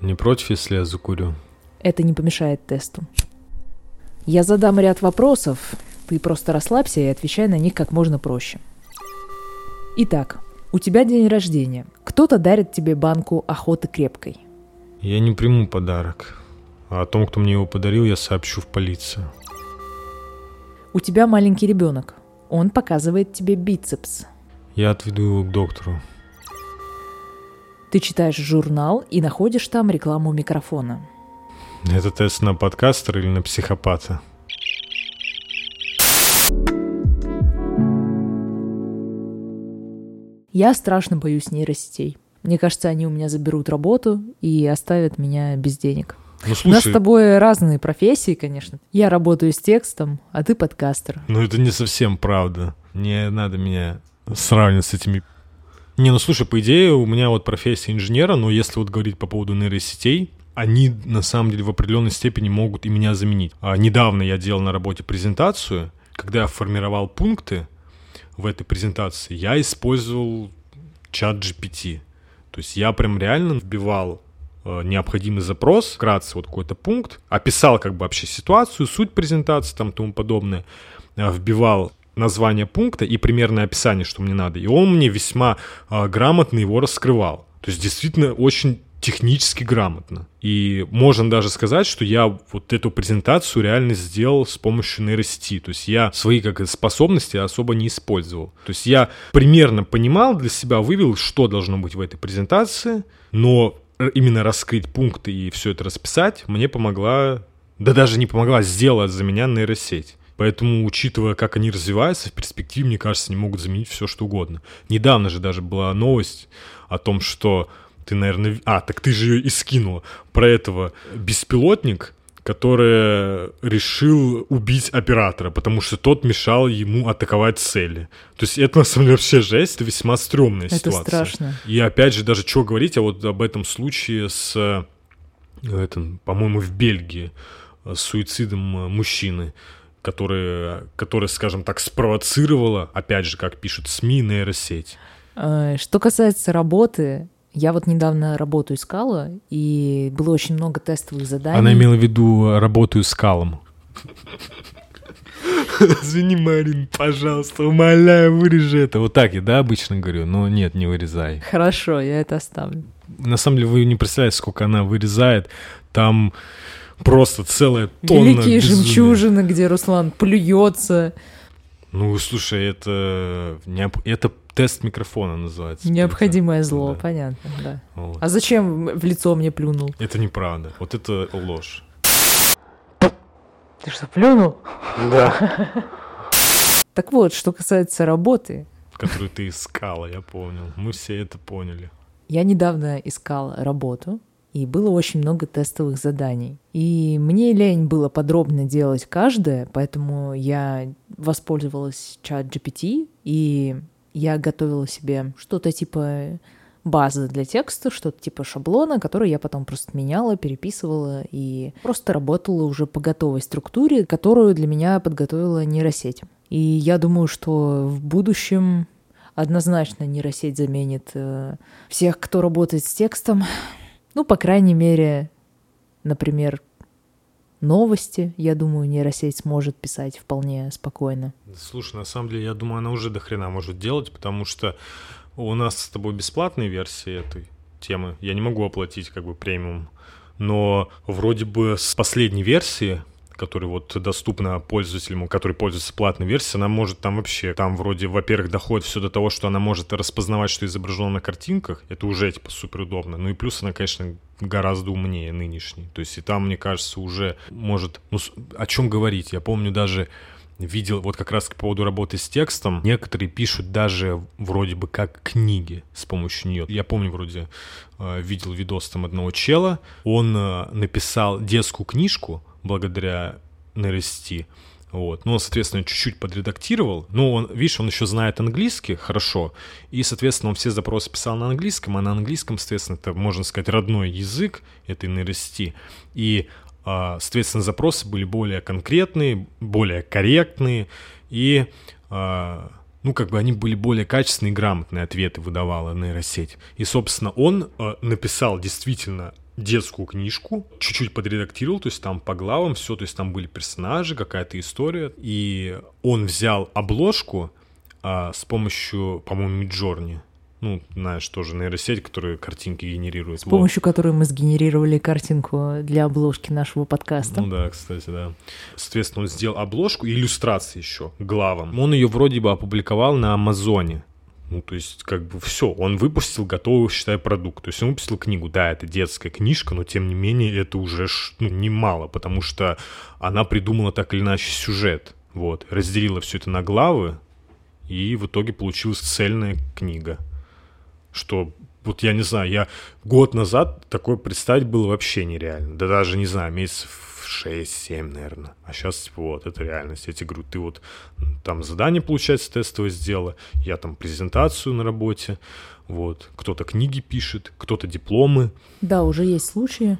Не против, если я закурю? Это не помешает тесту. Я задам ряд вопросов, ты просто расслабься и отвечай на них как можно проще. Итак, у тебя день рождения. Кто-то дарит тебе банку охоты крепкой. Я не приму подарок. А о том, кто мне его подарил, я сообщу в полицию. У тебя маленький ребенок. Он показывает тебе бицепс. Я отведу его к доктору. Ты читаешь журнал и находишь там рекламу микрофона. Это тест на подкастера или на психопата? Я страшно боюсь нейросетей. Мне кажется, они у меня заберут работу и оставят меня без денег. Ну, У нас с слушай, тобой разные профессии, конечно. Я работаю с текстом, а ты подкастер. ну это не совсем правда. Не надо меня сравнивать с этими... Не, ну слушай, по идее, у меня вот профессия инженера, но если вот говорить по поводу нейросетей, они на самом деле в определенной степени могут и меня заменить. А недавно я делал на работе презентацию, когда я формировал пункты в этой презентации, я использовал чат GPT. То есть я прям реально вбивал э, необходимый запрос, вкратце вот какой-то пункт, описал как бы вообще ситуацию, суть презентации там тому подобное, э, вбивал название пункта и примерное описание, что мне надо. И он мне весьма э, грамотно его раскрывал. То есть действительно очень технически грамотно. И можно даже сказать, что я вот эту презентацию реально сделал с помощью нейросети. То есть я свои как способности особо не использовал. То есть я примерно понимал для себя, вывел, что должно быть в этой презентации, но именно раскрыть пункты и все это расписать мне помогла, да даже не помогла, сделала за меня нейросеть. Поэтому, учитывая, как они развиваются, в перспективе, мне кажется, они могут заменить все, что угодно. Недавно же даже была новость о том, что ты, наверное... А, так ты же ее и скинул. Про этого беспилотник, который решил убить оператора, потому что тот мешал ему атаковать цели. То есть это, на самом деле, вообще жесть, это весьма стрёмная Это ситуация. страшно. И опять же, даже что говорить, а вот об этом случае с, э, этом, по-моему, в Бельгии, э, с суицидом э, мужчины, который, который, скажем так, спровоцировала, опять же, как пишут СМИ, нейросеть. Э, Что касается работы, я вот недавно работу искала, и было очень много тестовых заданий. Она имела в виду э, работаю с калом. Извини, Марин, пожалуйста, умоляю, вырежи это. Вот так я, да, обычно говорю, но нет, не вырезай. Хорошо, я это оставлю. На самом деле вы не представляете, сколько она вырезает. Там просто целая тонна Великие безумия. жемчужины, где Руслан плюется. Ну, слушай, это, необ- это тест микрофона называется. Необходимое зло, Да. понятно, да. Вот. А зачем в лицо мне плюнул? Это неправда. Вот это ложь. Ты что, плюнул? Да. Так вот, что касается работы, Которую ты искала, я понял. Мы все это поняли. я недавно искала работу, и было очень много тестовых заданий. И мне лень было подробно делать каждое, поэтому я воспользовалась чат GPT, и я готовила себе что-то типа базы для текста, что-то типа шаблона, который я потом просто меняла, переписывала и просто работала уже по готовой структуре, которую для меня подготовила нейросеть. И я думаю, что в будущем однозначно нейросеть заменит э, всех, кто работает с текстом. Ну, по крайней мере, например, новости, я думаю, нейросеть сможет писать вполне спокойно. Слушай, на самом деле, я думаю, она уже до хрена может делать, потому что у нас с тобой бесплатные версии этой темы. Я не могу оплатить как бы премиум. Но вроде бы с последней версии, которая вот доступна пользователям, который пользуется платной версией, она может там вообще, там вроде, во-первых, доходит все до того, что она может распознавать, что изображено на картинках. Это уже типа супер удобно. Ну и плюс она, конечно, гораздо умнее нынешней. То есть и там, мне кажется, уже может... Ну, о чем говорить? Я помню даже видел вот как раз по поводу работы с текстом. Некоторые пишут даже вроде бы как книги с помощью нее. Я помню вроде э, видел видос там одного чела. Он э, написал детскую книжку благодаря нейросети. Вот. Ну, он, соответственно, чуть-чуть подредактировал. Ну, он, видишь, он еще знает английский хорошо. И, соответственно, он все запросы писал на английском, а на английском, соответственно, это, можно сказать, родной язык этой нейросети. И а, соответственно, запросы были более конкретные, более корректные, и, а, ну, как бы они были более качественные и грамотные ответы выдавала нейросеть. И, собственно, он а, написал действительно детскую книжку, чуть-чуть подредактировал, то есть там по главам все, то есть там были персонажи, какая-то история, и он взял обложку а, с помощью, по-моему, Миджорни, ну, знаешь, тоже нейросеть, которая картинки генерирует. С вот. помощью которой мы сгенерировали картинку для обложки нашего подкаста. Ну да, кстати, да. Соответственно, он сделал обложку и иллюстрации еще главам. Он ее вроде бы опубликовал на Амазоне. Ну, то есть, как бы все, он выпустил готовый, считай, продукт. То есть он выпустил книгу. Да, это детская книжка, но тем не менее это уже ну, немало, потому что она придумала так или иначе сюжет. Вот, разделила все это на главы, и в итоге получилась цельная книга. Что, вот я не знаю, я год назад такое представить было вообще нереально. Да даже, не знаю, месяцев 6-7, наверное. А сейчас, типа, вот, это реальность. Я тебе говорю, ты вот там задание, получается, тестовое сделала, я там презентацию на работе, вот, кто-то книги пишет, кто-то дипломы. Да, уже есть случаи.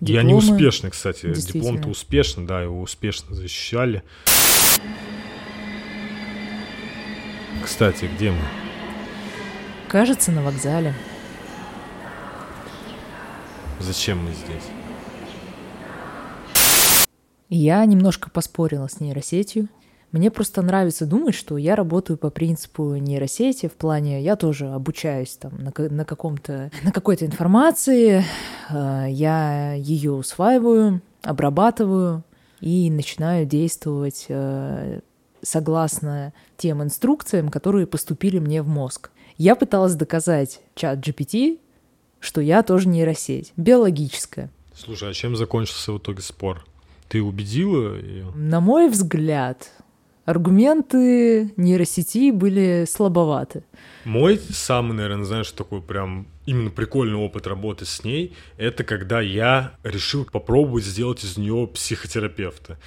Дипломы. И они успешны, кстати. Диплом-то успешный, да, его успешно защищали. Кстати, где мы? Кажется, на вокзале. Зачем мы здесь? Я немножко поспорила с нейросетью. Мне просто нравится думать, что я работаю по принципу нейросети, в плане я тоже обучаюсь там на, на каком-то, на какой-то информации, э, я ее усваиваю, обрабатываю и начинаю действовать э, согласно тем инструкциям, которые поступили мне в мозг. Я пыталась доказать чат GPT, что я тоже нейросеть, биологическая. Слушай, а чем закончился в итоге спор? Ты убедила ее? На мой взгляд, аргументы нейросети были слабоваты. Мой самый, наверное, знаешь, такой прям именно прикольный опыт работы с ней, это когда я решил попробовать сделать из нее психотерапевта.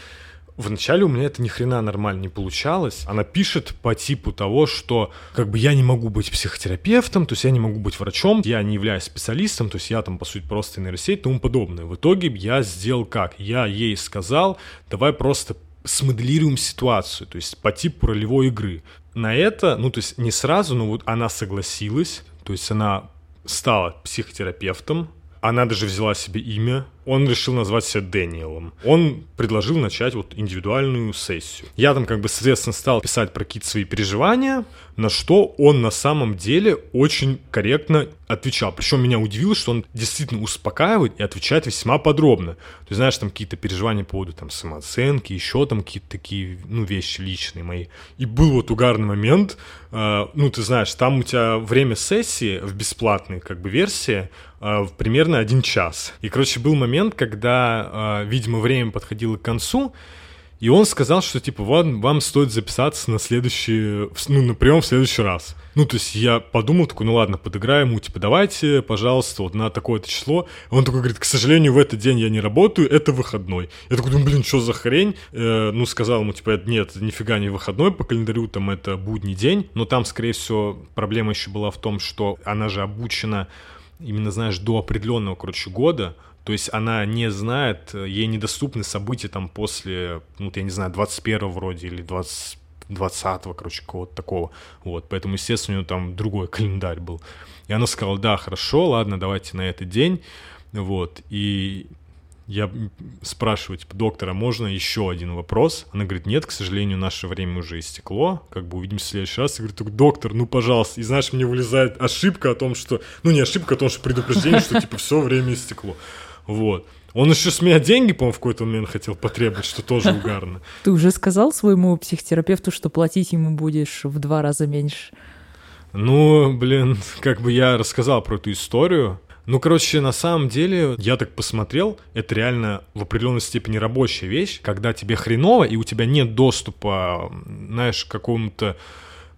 Вначале у меня это ни хрена нормально не получалось. Она пишет по типу того, что как бы я не могу быть психотерапевтом, то есть я не могу быть врачом, я не являюсь специалистом, то есть я там, по сути, просто нейросеть и тому подобное. В итоге я сделал как? Я ей сказал, давай просто смоделируем ситуацию, то есть по типу ролевой игры. На это, ну, то есть не сразу, но вот она согласилась, то есть она стала психотерапевтом, она даже взяла себе имя, он решил назвать себя Дэниелом. Он предложил начать вот индивидуальную сессию. Я там как бы, соответственно, стал писать про какие-то свои переживания, на что он на самом деле очень корректно отвечал. Причем меня удивило, что он действительно успокаивает и отвечает весьма подробно. Ты знаешь, там какие-то переживания по поводу там самооценки, еще там какие-то такие, ну, вещи личные мои. И был вот угарный момент, э, ну, ты знаешь, там у тебя время сессии в бесплатной как бы версии э, примерно один час. И, короче, был момент, момент, когда, э, видимо, время подходило к концу, и он сказал, что, типа, вам, вам стоит записаться на следующий, ну, на прием в следующий раз. Ну, то есть я подумал, такой, ну ладно, подыграем ему, типа, давайте, пожалуйста, вот на такое-то число. Он такой говорит, к сожалению, в этот день я не работаю, это выходной. Я такой, думаю, блин, что за хрень? Э, ну, сказал ему, типа, нет, нифига не выходной, по календарю там это будний день. Но там, скорее всего, проблема еще была в том, что она же обучена именно, знаешь, до определенного, короче, года, то есть она не знает, ей недоступны события там после, ну, я не знаю, 21 вроде или 20 20-го, короче, какого-то такого. Вот, поэтому, естественно, у нее там другой календарь был. И она сказала, да, хорошо, ладно, давайте на этот день. Вот, и я спрашиваю, типа, доктора, можно еще один вопрос? Она говорит, нет, к сожалению, наше время уже истекло, как бы увидимся в следующий раз. Я говорю, доктор, ну, пожалуйста. И знаешь, мне вылезает ошибка о том, что, ну, не ошибка, а том, что предупреждение, что, типа, все, время истекло. Вот. Он еще с меня деньги, по-моему, в какой-то момент хотел потребовать, что тоже угарно. Ты уже сказал своему психотерапевту, что платить ему будешь в два раза меньше? Ну, блин, как бы я рассказал про эту историю. Ну, короче, на самом деле, я так посмотрел, это реально в определенной степени рабочая вещь, когда тебе хреново, и у тебя нет доступа, знаешь, к какому-то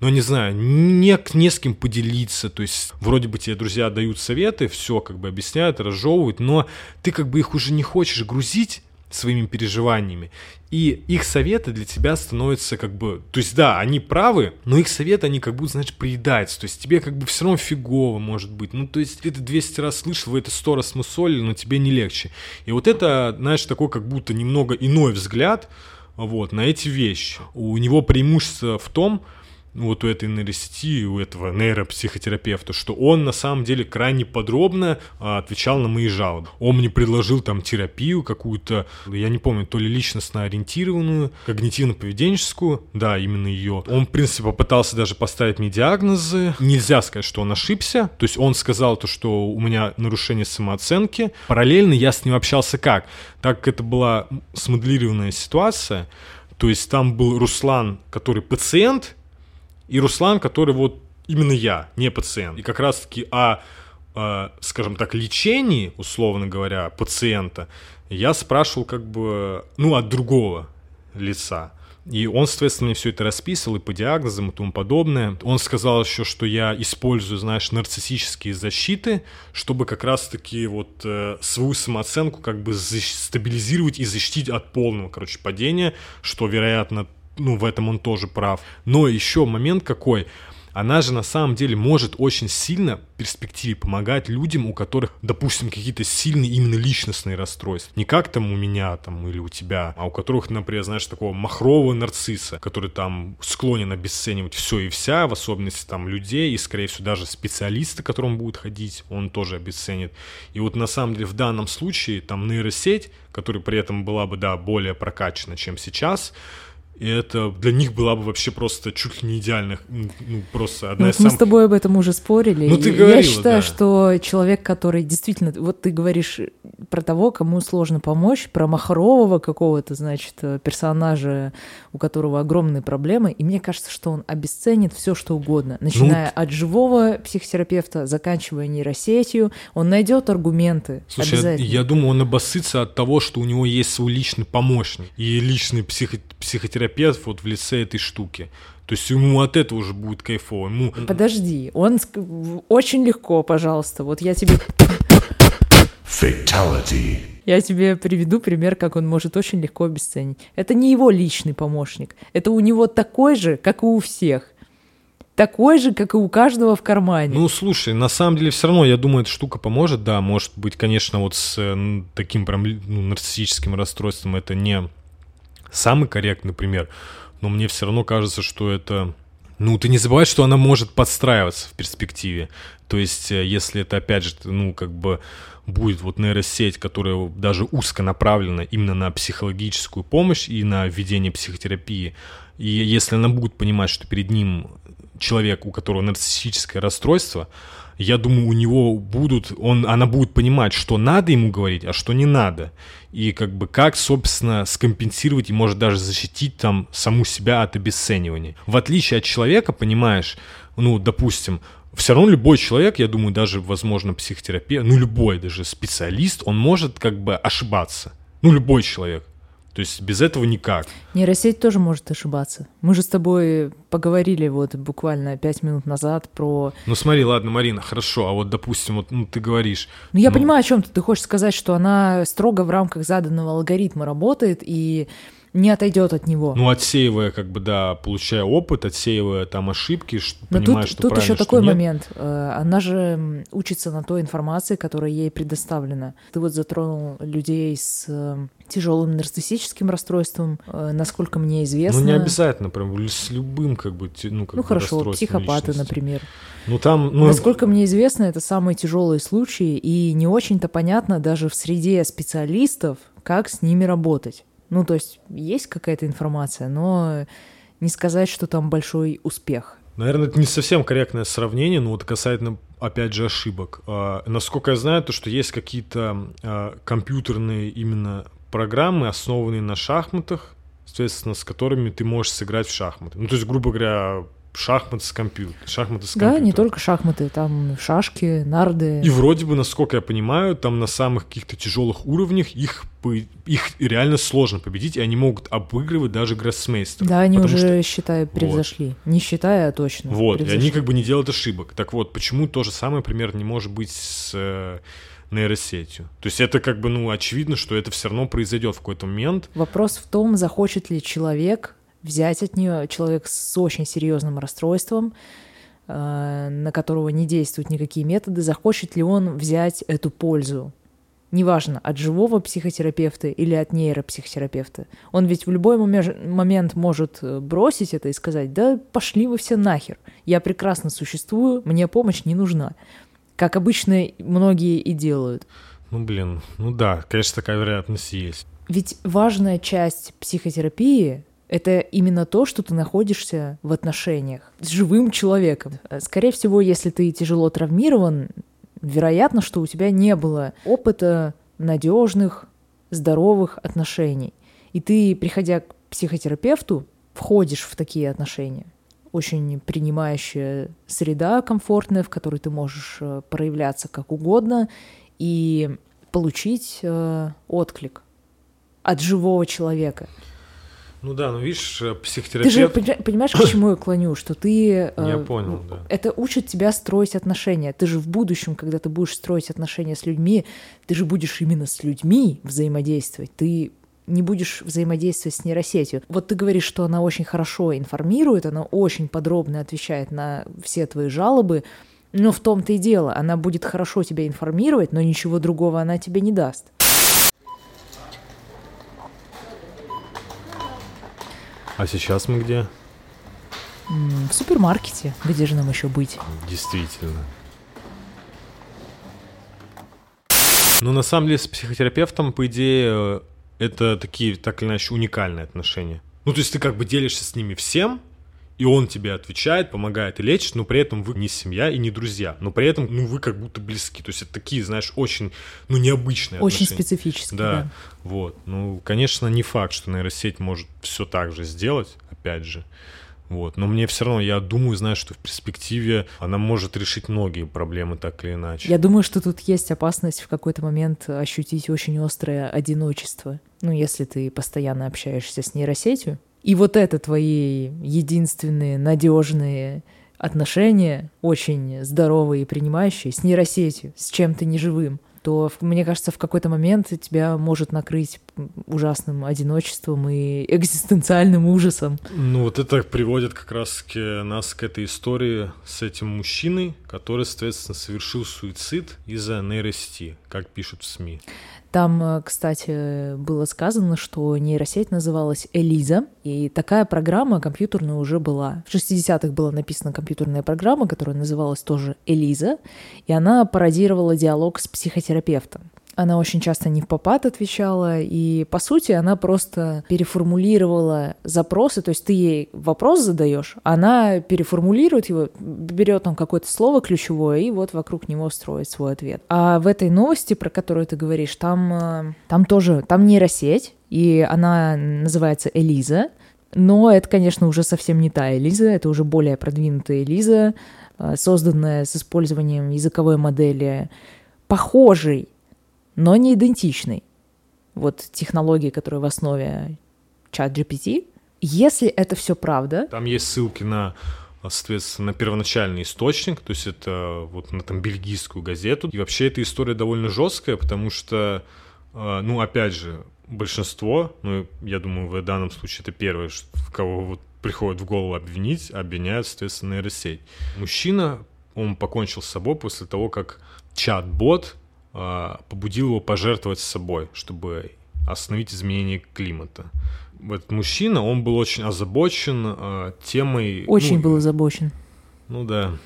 ну, не знаю, не, не с кем поделиться, то есть вроде бы тебе друзья дают советы, все как бы объясняют, разжевывают, но ты как бы их уже не хочешь грузить своими переживаниями, и их советы для тебя становятся как бы, то есть да, они правы, но их советы, они как будто, знаешь, приедаются, то есть тебе как бы все равно фигово может быть, ну то есть ты это 200 раз слышал, вы это 100 раз смысолили, но тебе не легче. И вот это, знаешь, такой как будто немного иной взгляд вот, на эти вещи. У него преимущество в том, вот у этой нейросети, у этого нейропсихотерапевта, что он на самом деле крайне подробно а, отвечал на мои жалобы. Он мне предложил там терапию какую-то, я не помню, то ли личностно ориентированную, когнитивно-поведенческую, да, именно ее. Он, в принципе, попытался даже поставить мне диагнозы. Нельзя сказать, что он ошибся, то есть он сказал то, что у меня нарушение самооценки. Параллельно я с ним общался как? Так как это была смоделированная ситуация, то есть там был Руслан, который пациент, и Руслан, который вот именно я, не пациент. И как раз-таки о, о, скажем так, лечении, условно говоря, пациента я спрашивал как бы, ну, от другого лица. И он, соответственно, мне все это расписывал и по диагнозам и тому подобное. Он сказал еще, что я использую, знаешь, нарциссические защиты, чтобы как раз-таки вот э, свою самооценку как бы стабилизировать и защитить от полного, короче, падения, что, вероятно, ну, в этом он тоже прав. Но еще момент какой, она же на самом деле может очень сильно в перспективе помогать людям, у которых, допустим, какие-то сильные именно личностные расстройства. Не как там у меня там или у тебя, а у которых, например, знаешь, такого махрового нарцисса, который там склонен обесценивать все и вся, в особенности там людей и, скорее всего, даже специалиста, к которому будет ходить, он тоже обесценит. И вот на самом деле в данном случае там нейросеть, которая при этом была бы, да, более прокачана, чем сейчас, и это для них была бы вообще просто чуть ли не идеальных, ну, просто одна ну, из мы самых... с тобой об этом уже спорили. Ну, ты Я говорила, считаю, да. что человек, который действительно... Вот ты говоришь про того, кому сложно помочь, про махрового какого-то, значит, персонажа, у которого огромные проблемы, и мне кажется, что он обесценит все, что угодно, начиная Ну, от живого психотерапевта, заканчивая нейросетью, он найдет аргументы Слушай, я, я думаю, он обоссытся от того, что у него есть свой личный помощник и личный психо- психотерапевт вот в лице этой штуки. То есть ему от этого уже будет кайфово. Ему... Подожди, он очень легко, пожалуйста. Вот я тебе Fatality. Я тебе приведу пример, как он может очень легко обесценить. Это не его личный помощник. Это у него такой же, как и у всех. Такой же, как и у каждого в кармане. Ну, слушай, на самом деле все равно, я думаю, эта штука поможет, да, может быть, конечно, вот с э, таким прям ну, нарциссическим расстройством это не самый корректный пример, но мне все равно кажется, что это... Ну, ты не забывай, что она может подстраиваться в перспективе. То есть, э, если это, опять же, ну, как бы будет вот нейросеть, которая даже узко направлена именно на психологическую помощь и на введение психотерапии, и если она будет понимать, что перед ним человек, у которого нарциссическое расстройство, я думаю, у него будут, он, она будет понимать, что надо ему говорить, а что не надо. И как бы как, собственно, скомпенсировать и может даже защитить там саму себя от обесценивания. В отличие от человека, понимаешь, ну, допустим, все равно любой человек, я думаю, даже, возможно, психотерапевт, ну, любой даже специалист, он может как бы ошибаться. Ну, любой человек. То есть без этого никак. Нейросеть тоже может ошибаться. Мы же с тобой поговорили вот буквально пять минут назад про... Ну смотри, ладно, Марина, хорошо, а вот, допустим, вот ну, ты говоришь... Ну, я ну, понимаю, о чем ты. Ты хочешь сказать, что она строго в рамках заданного алгоритма работает и не отойдет от него. Ну, отсеивая, как бы, да, получая опыт, отсеивая там ошибки, Но понимая, тут, что тут еще такой нет. момент. Э, Она же учится на той информации, которая ей предоставлена. Ты вот затронул людей с э, тяжелым нарциссическим расстройством, Э, насколько мне известно. Ну, не обязательно, прям с любым, как бы, ну, как Ну бы, хорошо, психопаты, личности. например. Ну, там, ну, Насколько мне известно, это самые тяжелые случаи, и не очень-то понятно даже в среде специалистов, как с ними работать. Ну, то есть есть какая-то информация, но не сказать, что там большой успех. Наверное, это не совсем корректное сравнение, но вот касательно, опять же, ошибок. А, насколько я знаю, то, что есть какие-то а, компьютерные именно программы, основанные на шахматах, соответственно, с которыми ты можешь сыграть в шахматы. Ну, то есть, грубо говоря, шахматы с компьютера. Шахматы с Да, не компьютера. только шахматы, там шашки, нарды. И вроде бы, насколько я понимаю, там на самых каких-то тяжелых уровнях их, их реально сложно победить, и они могут обыгрывать даже гроссмейстеров. Да, они уже, что- считай, превзошли. Не считая, а точно. Вот, и превзошли. они как бы не делают ошибок. Так вот, почему то же самое, примерно, не может быть с э, нейросетью? То есть это как бы, ну, очевидно, что это все равно произойдет в какой-то момент. Вопрос в том, захочет ли человек взять от нее человек с очень серьезным расстройством, э, на которого не действуют никакие методы, захочет ли он взять эту пользу неважно, от живого психотерапевта или от нейропсихотерапевта. Он ведь в любой момент может э, бросить это и сказать, да пошли вы все нахер, я прекрасно существую, мне помощь не нужна. Как обычно многие и делают. Ну, блин, ну да, конечно, такая вероятность есть. Ведь важная часть психотерапии это именно то, что ты находишься в отношениях с живым человеком. Скорее всего, если ты тяжело травмирован, вероятно, что у тебя не было опыта надежных, здоровых отношений. И ты, приходя к психотерапевту, входишь в такие отношения. Очень принимающая среда комфортная, в которой ты можешь э, проявляться как угодно и получить э, отклик от живого человека. Ну да, ну видишь, психотерапевт... Ты же понимаешь, к чему я клоню, что ты... Э, Я понял, да. Это учит тебя строить отношения. Ты же в будущем, когда ты будешь строить отношения с людьми, ты же будешь именно с людьми взаимодействовать. Ты не будешь взаимодействовать с нейросетью. Вот ты говоришь, что она очень хорошо информирует, она очень подробно отвечает на все твои жалобы, но в том-то и дело, она будет хорошо тебя информировать, но ничего другого она тебе не даст. А сейчас мы где? В супермаркете. Где же нам еще быть? Действительно. Ну, на самом деле, с психотерапевтом, по идее, это такие, так или иначе, уникальные отношения. Ну, то есть ты как бы делишься с ними всем, и он тебе отвечает, помогает и лечит, но при этом вы не семья и не друзья, но при этом, ну, вы как будто близки, то есть это такие, знаешь, очень, ну, необычные Очень отношения. специфические, да. да. Вот, ну, конечно, не факт, что нейросеть может все так же сделать, опять же, вот. Но мне все равно, я думаю, знаю, что в перспективе она может решить многие проблемы так или иначе. Я думаю, что тут есть опасность в какой-то момент ощутить очень острое одиночество. Ну, если ты постоянно общаешься с нейросетью, и вот это твои единственные надежные отношения, очень здоровые и принимающие, с нейросетью, с чем-то неживым, то, мне кажется, в какой-то момент тебя может накрыть ужасным одиночеством и экзистенциальным ужасом. Ну вот это приводит как раз к нас к этой истории с этим мужчиной, который, соответственно, совершил суицид из-за нейросети, как пишут в СМИ. Там, э, кстати, было сказано, что нейросеть называлась Элиза, и такая программа компьютерная уже была. В 60-х была написана компьютерная программа, которая называлась тоже Элиза, и она пародировала диалог с психотерапевтом. Она очень часто не в попад отвечала, и, по сути, она просто переформулировала запросы, то есть ты ей вопрос задаешь, она переформулирует его, берет там какое-то слово ключевое, и вот вокруг него строит свой ответ. А в этой новости, про которую ты говоришь, там, э, там тоже, там нейросеть, и она называется Элиза, но это, конечно, уже совсем не та Элиза, это уже более продвинутая Элиза, э, созданная с использованием языковой модели, похожей но не идентичный. Вот технологии, которые в основе чат GPT. Если это все правда... Там есть ссылки на соответственно, на первоначальный источник, то есть это вот на там бельгийскую газету. И вообще эта история довольно жесткая, потому что, э, ну, опять же, большинство, ну, я думаю, в данном случае это первое, кого вот приходит в голову обвинить, обвиняют, соответственно, нейросеть. Мужчина, он покончил с собой после того, как чат-бот а, побудил его пожертвовать собой, чтобы остановить изменение климата. Этот мужчина, он был очень озабочен э, темой... Очень ну, был озабочен. Ну да.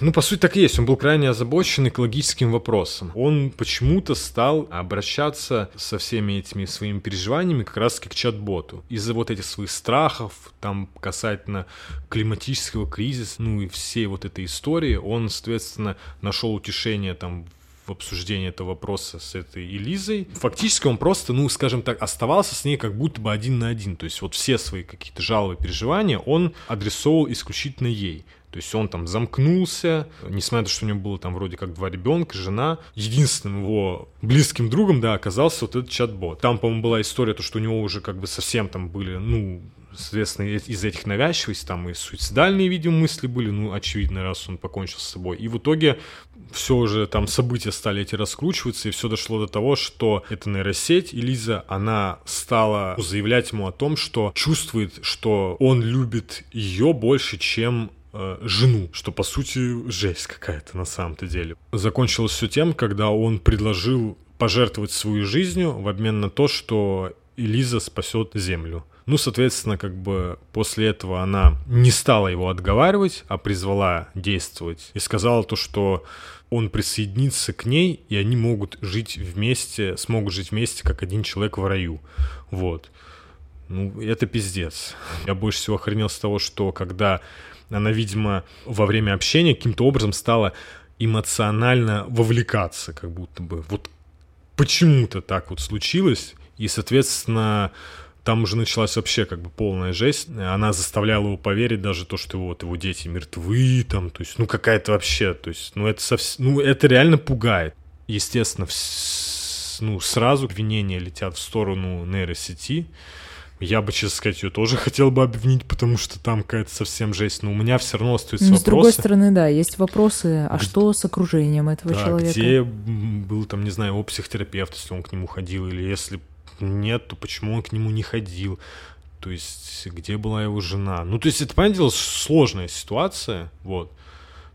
Ну, по сути, так и есть. Он был крайне озабочен экологическим вопросом. Он почему-то стал обращаться со всеми этими своими переживаниями как раз-таки к чат-боту. Из-за вот этих своих страхов, там, касательно климатического кризиса, ну и всей вот этой истории, он, соответственно, нашел утешение там в обсуждении этого вопроса с этой Элизой. Фактически он просто, ну, скажем так, оставался с ней как будто бы один на один. То есть вот все свои какие-то жалобы, переживания он адресовал исключительно ей. То есть он там замкнулся, несмотря на то, что у него было там вроде как два ребенка, жена. Единственным его близким другом, да, оказался вот этот чат-бот. Там, по-моему, была история, то, что у него уже как бы совсем там были, ну, соответственно, из этих навязчивостей там и суицидальные, видимо, мысли были, ну, очевидно, раз он покончил с собой. И в итоге все уже там события стали эти раскручиваться, и все дошло до того, что эта нейросеть, Элиза, она стала заявлять ему о том, что чувствует, что он любит ее больше, чем э, жену, что по сути жесть какая-то на самом-то деле. Закончилось все тем, когда он предложил пожертвовать свою жизнью в обмен на то, что Элиза спасет Землю. Ну, соответственно, как бы после этого она не стала его отговаривать, а призвала действовать и сказала то, что он присоединится к ней, и они могут жить вместе, смогут жить вместе, как один человек в раю. Вот. Ну, это пиздец. Я больше всего охренел с того, что когда она, видимо, во время общения каким-то образом стала эмоционально вовлекаться, как будто бы. Вот почему-то так вот случилось. И, соответственно, там уже началась вообще как бы полная жесть. Она заставляла его поверить даже то, что вот его дети мертвы, там, то есть, ну, какая-то вообще, то есть, ну, это совсем, ну, это реально пугает. Естественно, вс... ну, сразу обвинения летят в сторону нейросети. Я бы, честно сказать, ее тоже хотел бы обвинить, потому что там какая-то совсем жесть. Но у меня все равно остаются вопросы. с другой стороны, да, есть вопросы, а где... что с окружением этого да, человека? где был там, не знаю, его психотерапевт, если он к нему ходил, или если нет, то почему он к нему не ходил? То есть, где была его жена? Ну, то есть, это, понятное дело, сложная ситуация, вот.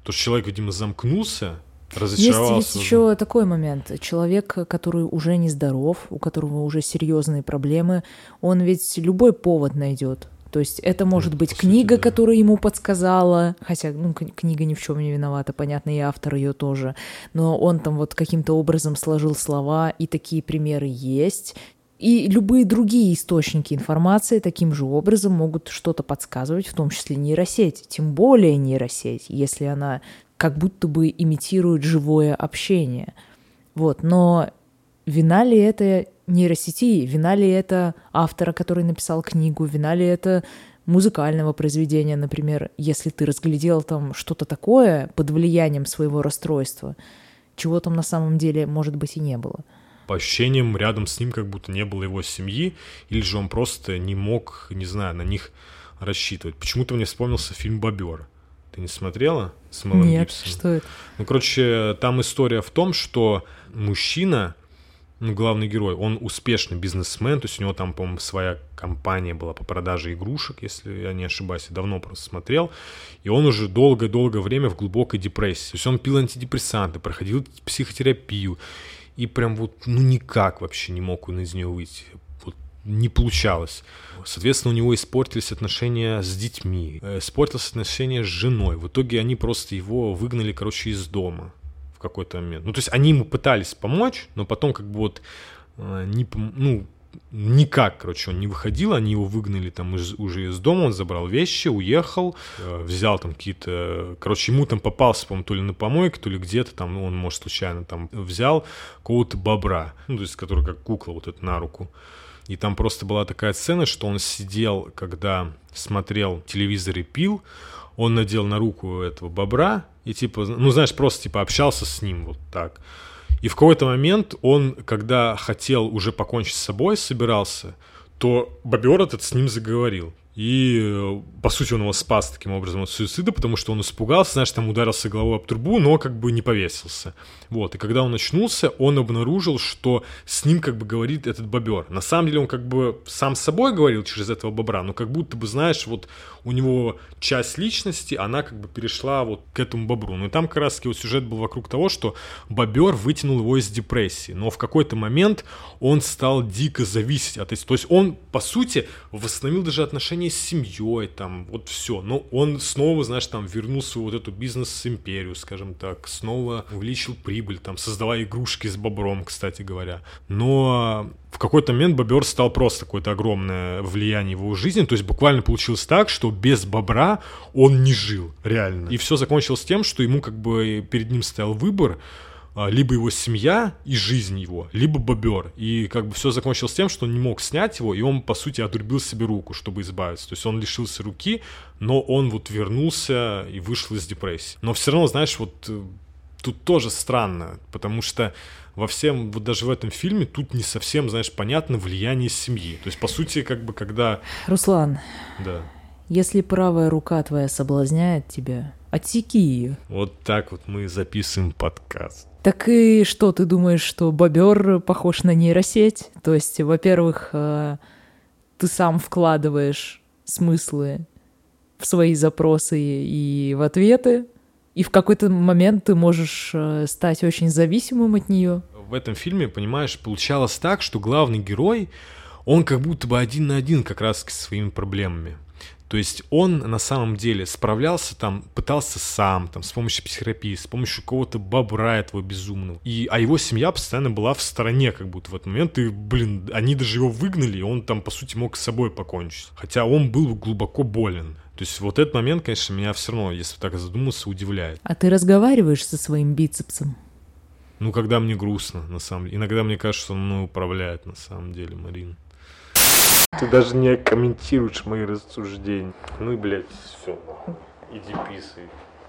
То, что человек, видимо, замкнулся, разочаровался. Есть, есть еще такой момент. Человек, который уже нездоров, у которого уже серьезные проблемы, он ведь любой повод найдет. То есть это может ну, быть книга, сути, да. которая ему подсказала, хотя ну, книга ни в чем не виновата, понятно, и автор ее тоже, но он там вот каким-то образом сложил слова, и такие примеры есть. И любые другие источники информации таким же образом могут что-то подсказывать, в том числе нейросеть, тем более нейросеть, если она как будто бы имитирует живое общение. Вот, но вина ли это нейросети, вина ли это автора, который написал книгу, вина ли это музыкального произведения, например, если ты разглядел там что-то такое под влиянием своего расстройства, чего там на самом деле, может быть, и не было по ощущениям рядом с ним как будто не было его семьи, или же он просто не мог, не знаю, на них рассчитывать. Почему-то мне вспомнился фильм «Бобер». Ты не смотрела с Мэлом Нет, Гибсоном? что это? Ну, короче, там история в том, что мужчина, ну, главный герой, он успешный бизнесмен, то есть у него там, по-моему, своя компания была по продаже игрушек, если я не ошибаюсь, я давно просто смотрел, и он уже долгое-долгое время в глубокой депрессии. То есть он пил антидепрессанты, проходил психотерапию, и прям вот, ну, никак вообще не мог он из нее выйти. Не получалось. Соответственно, у него испортились отношения с детьми, э, испортилось отношения с женой. В итоге они просто его выгнали, короче, из дома в какой-то момент. Ну, то есть они ему пытались помочь, но потом как бы вот э, не, ну, никак, короче, он не выходил, они его выгнали там из, уже из дома, он забрал вещи, уехал, э, взял там какие-то, короче, ему там попался, по-моему, то ли на помойке, то ли где-то там, ну, он, может, случайно там взял какого-то бобра, ну, то есть, который как кукла вот это на руку. И там просто была такая сцена, что он сидел, когда смотрел телевизор и пил, он надел на руку этого бобра и типа, ну, знаешь, просто типа общался с ним вот так. И в какой-то момент он, когда хотел уже покончить с собой, собирался, то бобер этот с ним заговорил. И, э, по сути, он его спас таким образом от суицида, потому что он испугался, знаешь, там ударился головой об трубу, но как бы не повесился. Вот, и когда он очнулся, он обнаружил, что с ним как бы говорит этот бобер. На самом деле он как бы сам с собой говорил через этого бобра, но как будто бы, знаешь, вот у него часть личности, она как бы перешла вот к этому бобру. Ну и там как раз таки вот сюжет был вокруг того, что бобер вытянул его из депрессии, но в какой-то момент он стал дико зависеть от. То есть он, по сути, восстановил даже отношения с семьей, там, вот все. Но он снова, знаешь, там, вернул свою вот эту бизнес-империю, скажем так, снова увеличил прибыль, там, создавая игрушки с бобром, кстати говоря. Но в какой-то момент бобер стал просто какое-то огромное влияние в его жизни. То есть буквально получилось так, что без бобра он не жил, реально. И все закончилось тем, что ему как бы перед ним стоял выбор, а, либо его семья и жизнь его, либо бобер. И как бы все закончилось тем, что он не мог снять его, и он, по сути, отрубил себе руку, чтобы избавиться. То есть он лишился руки, но он вот вернулся и вышел из депрессии. Но все равно, знаешь, вот э, тут тоже странно, потому что во всем, вот даже в этом фильме, тут не совсем, знаешь, понятно влияние семьи. То есть, по сути, как бы, когда... Руслан, да. если правая рука твоя соблазняет тебя, отсеки ее. Вот так вот мы записываем подкаст. Так и что, ты думаешь, что бобер похож на нейросеть? То есть, во-первых, э, ты сам вкладываешь смыслы в свои запросы и в ответы, и в какой-то момент ты можешь э, стать очень зависимым от нее. В этом фильме, понимаешь, получалось так, что главный герой, он как будто бы один на один как раз с своими проблемами. То есть он на самом деле справлялся там, пытался сам, там, с помощью психотерапии, с помощью какого-то бобра этого безумного. И, а его семья постоянно была в стороне, как будто в этот момент. И, блин, они даже его выгнали, и он там, по сути, мог с собой покончить. Хотя он был глубоко болен. То есть вот этот момент, конечно, меня все равно, если так задуматься, удивляет. А ты разговариваешь со своим бицепсом? Ну, когда мне грустно, на самом деле. Иногда мне кажется, что он мной управляет, на самом деле, Марин. Ты даже не комментируешь мои рассуждения. Ну и, блядь, все. Иди писай.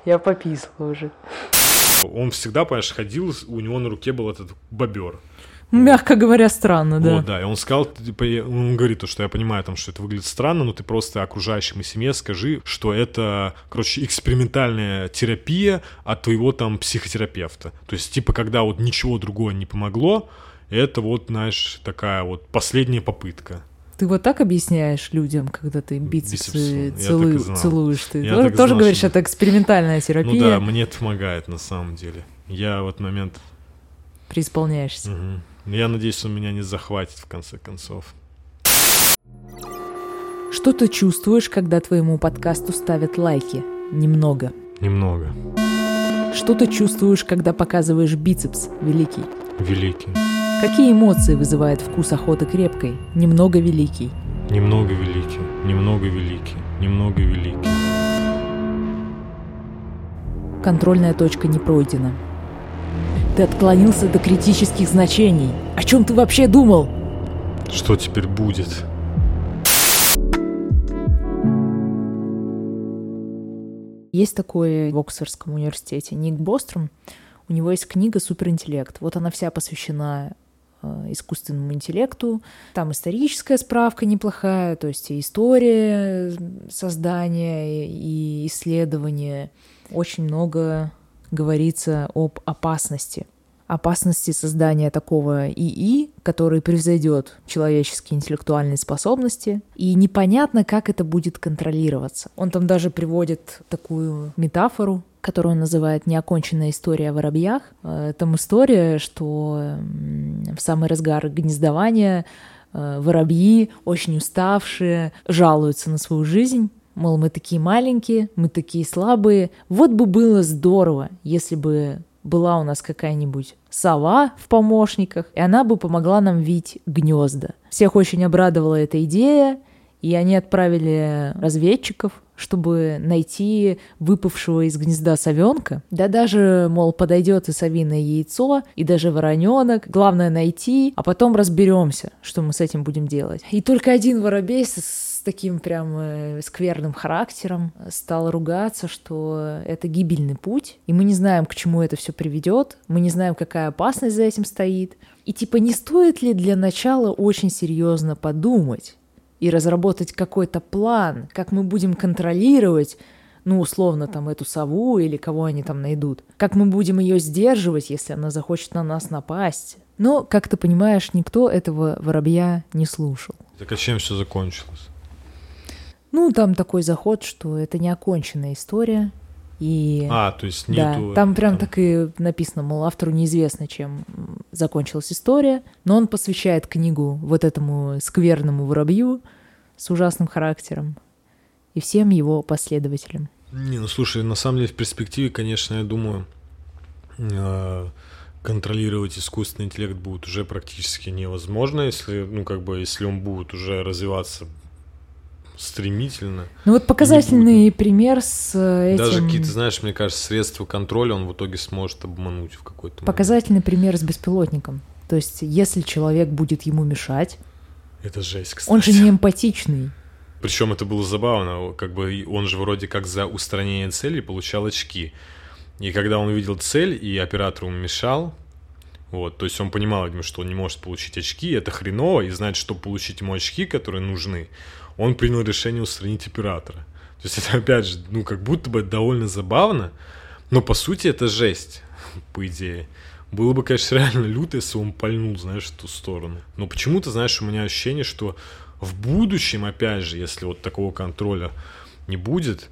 Я пописала уже. Он всегда, понимаешь, ходил, у него на руке был этот бобер. Мягко говоря, странно, да. Вот, да. И он сказал, типа, он говорит то, что я понимаю, там, что это выглядит странно, но ты просто окружающим и семье скажи, что это, короче, экспериментальная терапия от твоего там психотерапевта. То есть, типа, когда вот ничего другого не помогло, это вот, знаешь, такая вот последняя попытка. Ты вот так объясняешь людям, когда ты бицепсы Бицепсу. целу... целуешь? Ты тоже, тоже знал, говоришь, что... это экспериментальная терапия? Ну да, мне это помогает на самом деле. Я в этот момент... Преисполняешься. Угу. Я надеюсь, он меня не захватит в конце концов. Что ты чувствуешь, когда твоему подкасту ставят лайки? Немного. Немного. Что ты чувствуешь, когда показываешь бицепс великий? Великий. Какие эмоции вызывает вкус охоты крепкой? Немного великий. Немного великий, немного великий, немного великий. Контрольная точка не пройдена. Ты отклонился до критических значений. О чем ты вообще думал? Что теперь будет? Есть такой в Оксфордском университете Ник Бостром. У него есть книга «Суперинтеллект». Вот она вся посвящена Э, искусственному интеллекту. Там историческая справка неплохая, то есть и история создания, и исследования. Очень много говорится об опасности. Опасности создания такого ИИ, который превзойдет человеческие интеллектуальные способности, и непонятно, как это будет контролироваться. Он там даже приводит такую метафору, которую он называет «Неоконченная история о воробьях». Э, там история, что в самый разгар гнездования э, воробьи, очень уставшие, жалуются на свою жизнь, мол, мы такие маленькие, мы такие слабые. Вот бы было здорово, если бы была у нас какая-нибудь сова в помощниках, и она бы помогла нам видеть гнезда. Всех очень обрадовала эта идея, и они отправили разведчиков чтобы найти выпавшего из гнезда совенка. Да даже, мол, подойдет и совиное яйцо, и даже вороненок. Главное найти, а потом разберемся, что мы с этим будем делать. И только один воробей таким прям э, скверным характером стал ругаться, что это гибельный путь, и мы не знаем, к чему это все приведет, мы не знаем, какая опасность за этим стоит. И типа не стоит ли для начала очень серьезно подумать, и разработать какой-то план, как мы будем контролировать, ну, условно, там, эту сову или кого они там найдут. Как мы будем ее сдерживать, если она захочет на нас напасть. Но, как ты понимаешь, никто этого воробья не слушал. Так а чем все закончилось? Ну, там такой заход, что это не оконченная история, и, а, то есть нету... Да, там прям там... так и написано, мол, автору неизвестно, чем закончилась история, но он посвящает книгу вот этому скверному воробью с ужасным характером и всем его последователям. Не, ну слушай, на самом деле в перспективе, конечно, я думаю, э, контролировать искусственный интеллект будет уже практически невозможно, если, ну, как бы, если он будет уже развиваться стремительно. Ну вот показательный пример с этим... Даже какие-то, знаешь, мне кажется, средства контроля он в итоге сможет обмануть в какой-то момент. Показательный пример с беспилотником. То есть, если человек будет ему мешать... Это жесть, кстати. Он же не эмпатичный. Причем это было забавно, как бы он же вроде как за устранение цели получал очки. И когда он увидел цель, и оператор ему мешал, вот, то есть он понимал, видимо, что он не может получить очки, это хреново, и знает, что получить ему очки, которые нужны, он принял решение устранить оператора. То есть это, опять же, ну, как будто бы довольно забавно, но по сути это жесть, по идее. Было бы, конечно, реально люто, если он пальнул, знаешь, в ту сторону. Но почему-то, знаешь, у меня ощущение, что в будущем, опять же, если вот такого контроля не будет,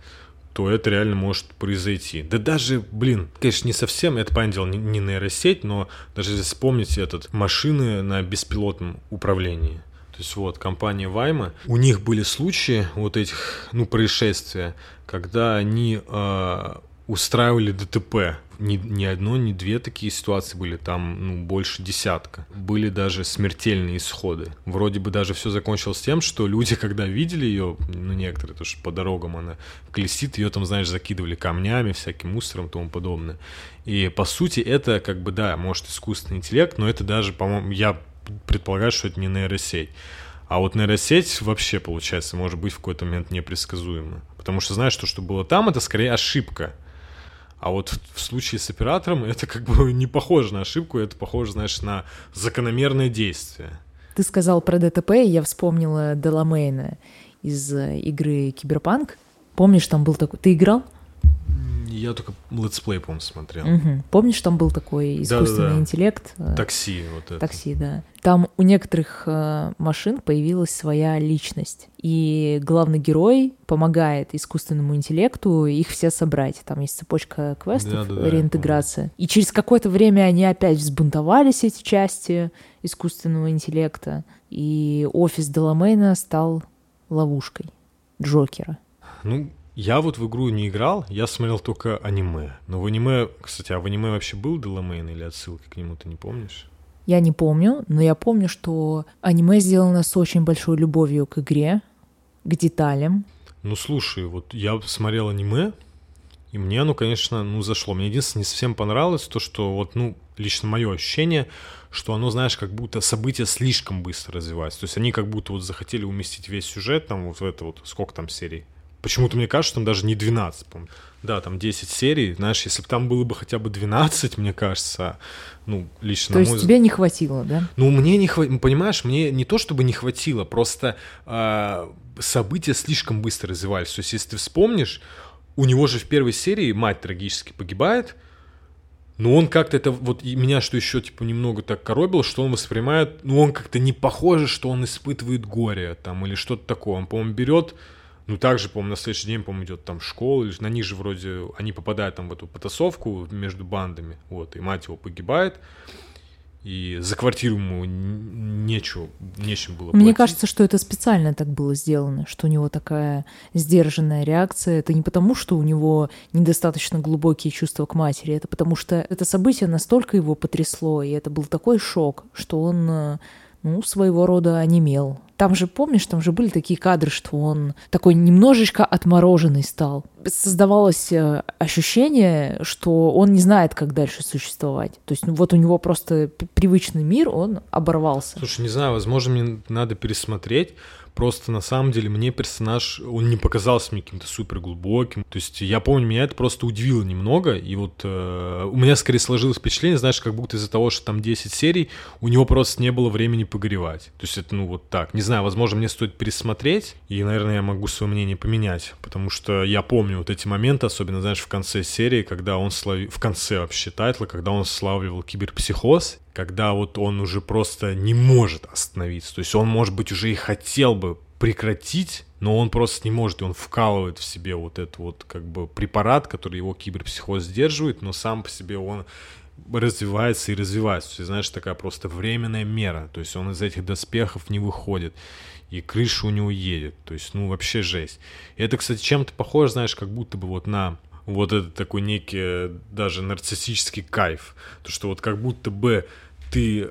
то это реально может произойти. Да даже, блин, конечно, не совсем, это, понятное дело, не, не нейросеть, но даже если вспомнить этот, машины на беспилотном управлении. То есть вот компания Вайма, у них были случаи вот этих, ну, происшествия, когда они э, устраивали ДТП. Ни, ни одно, ни две такие ситуации были, там ну, больше десятка. Были даже смертельные исходы. Вроде бы даже все закончилось тем, что люди, когда видели ее, ну некоторые, то что по дорогам она колесит, ее там, знаешь, закидывали камнями, всяким мусором и тому подобное. И по сути это как бы, да, может искусственный интеллект, но это даже, по-моему, я предполагаю, что это не нейросеть. А вот нейросеть вообще, получается, может быть в какой-то момент непредсказуема. Потому что знаешь, что, что было там, это скорее ошибка. А вот в случае с оператором это как бы не похоже на ошибку, это похоже, знаешь, на закономерное действие. Ты сказал про ДТП, и я вспомнила Деламейна из э, игры Киберпанк. Помнишь, там был такой... Ты играл? Я только летсплей, по-моему, смотрел. Угу. Помнишь, там был такой искусственный Да-да-да. интеллект? э, Такси вот это. Такси, да. Там у некоторых э, машин появилась своя личность. И главный герой помогает искусственному интеллекту их все собрать. Там есть цепочка квестов, Да-да-да, я реинтеграция. И через какое-то время они опять взбунтовались, эти части искусственного интеллекта. И офис Деламейна стал ловушкой Джокера. Ну, я вот в игру не играл, я смотрел только аниме. Но в аниме, кстати, а в аниме вообще был Деламейн или отсылка к нему, ты не помнишь? Я не помню, но я помню, что аниме сделано с очень большой любовью к игре, к деталям. Ну, слушай, вот я смотрел аниме, и мне оно, конечно, ну, зашло. Мне единственное, не совсем понравилось то, что вот, ну, лично мое ощущение, что оно, знаешь, как будто события слишком быстро развиваются. То есть они как будто вот захотели уместить весь сюжет там вот в это вот, сколько там серий? Почему-то мне кажется, там даже не 12, по Да, там 10 серий. Знаешь, если бы там было бы хотя бы 12, мне кажется, ну, лично То есть мой тебе не хватило, да? ну, мне не хватило, понимаешь, мне не то чтобы не хватило, просто а, события слишком быстро развивались. То есть, если ты вспомнишь, у него же в первой серии мать трагически погибает, но он как-то это, вот меня что еще, типа, немного так коробило, что он воспринимает, ну, он как-то не похоже, что он испытывает горе, там, или что-то такое. Он, по-моему, берет, ну, также, по-моему, на следующий день, по-моему, идет там в школу, или на них же вроде, они попадают там в эту потасовку между бандами, вот, и мать его погибает, и за квартиру ему нечего, нечем было Мне платить. кажется, что это специально так было сделано, что у него такая сдержанная реакция. Это не потому, что у него недостаточно глубокие чувства к матери, это потому что это событие настолько его потрясло, и это был такой шок, что он, э, ну, своего рода онемел. Там же, помнишь, там же были такие кадры, что он такой немножечко отмороженный стал. Создавалось э, ощущение, что он не знает, как дальше существовать. То есть, ну, вот у него просто привычный мир, он оборвался. Слушай, не знаю, возможно, мне надо пересмотреть. Просто на самом деле мне персонаж, он не показался мне каким-то супер глубоким. То есть я помню, меня это просто удивило немного. И вот э, у меня скорее сложилось впечатление, знаешь, как будто из-за того, что там 10 серий, у него просто не было времени погоревать. То есть это, ну, вот так. Не знаю, возможно, мне стоит пересмотреть. И, наверное, я могу свое мнение поменять. Потому что я помню вот эти моменты, особенно, знаешь, в конце серии, когда он славил... В конце вообще тайтла, когда он славливал киберпсихоз когда вот он уже просто не может остановиться. То есть он, может быть, уже и хотел бы прекратить, но он просто не может, и он вкалывает в себе вот этот вот как бы препарат, который его киберпсихоз сдерживает, но сам по себе он развивается и развивается. То есть, знаешь, такая просто временная мера. То есть он из этих доспехов не выходит. И крыша у него едет. То есть, ну, вообще жесть. И это, кстати, чем-то похоже, знаешь, как будто бы вот на вот этот такой некий э, даже нарциссический кайф. То, что вот как будто бы ты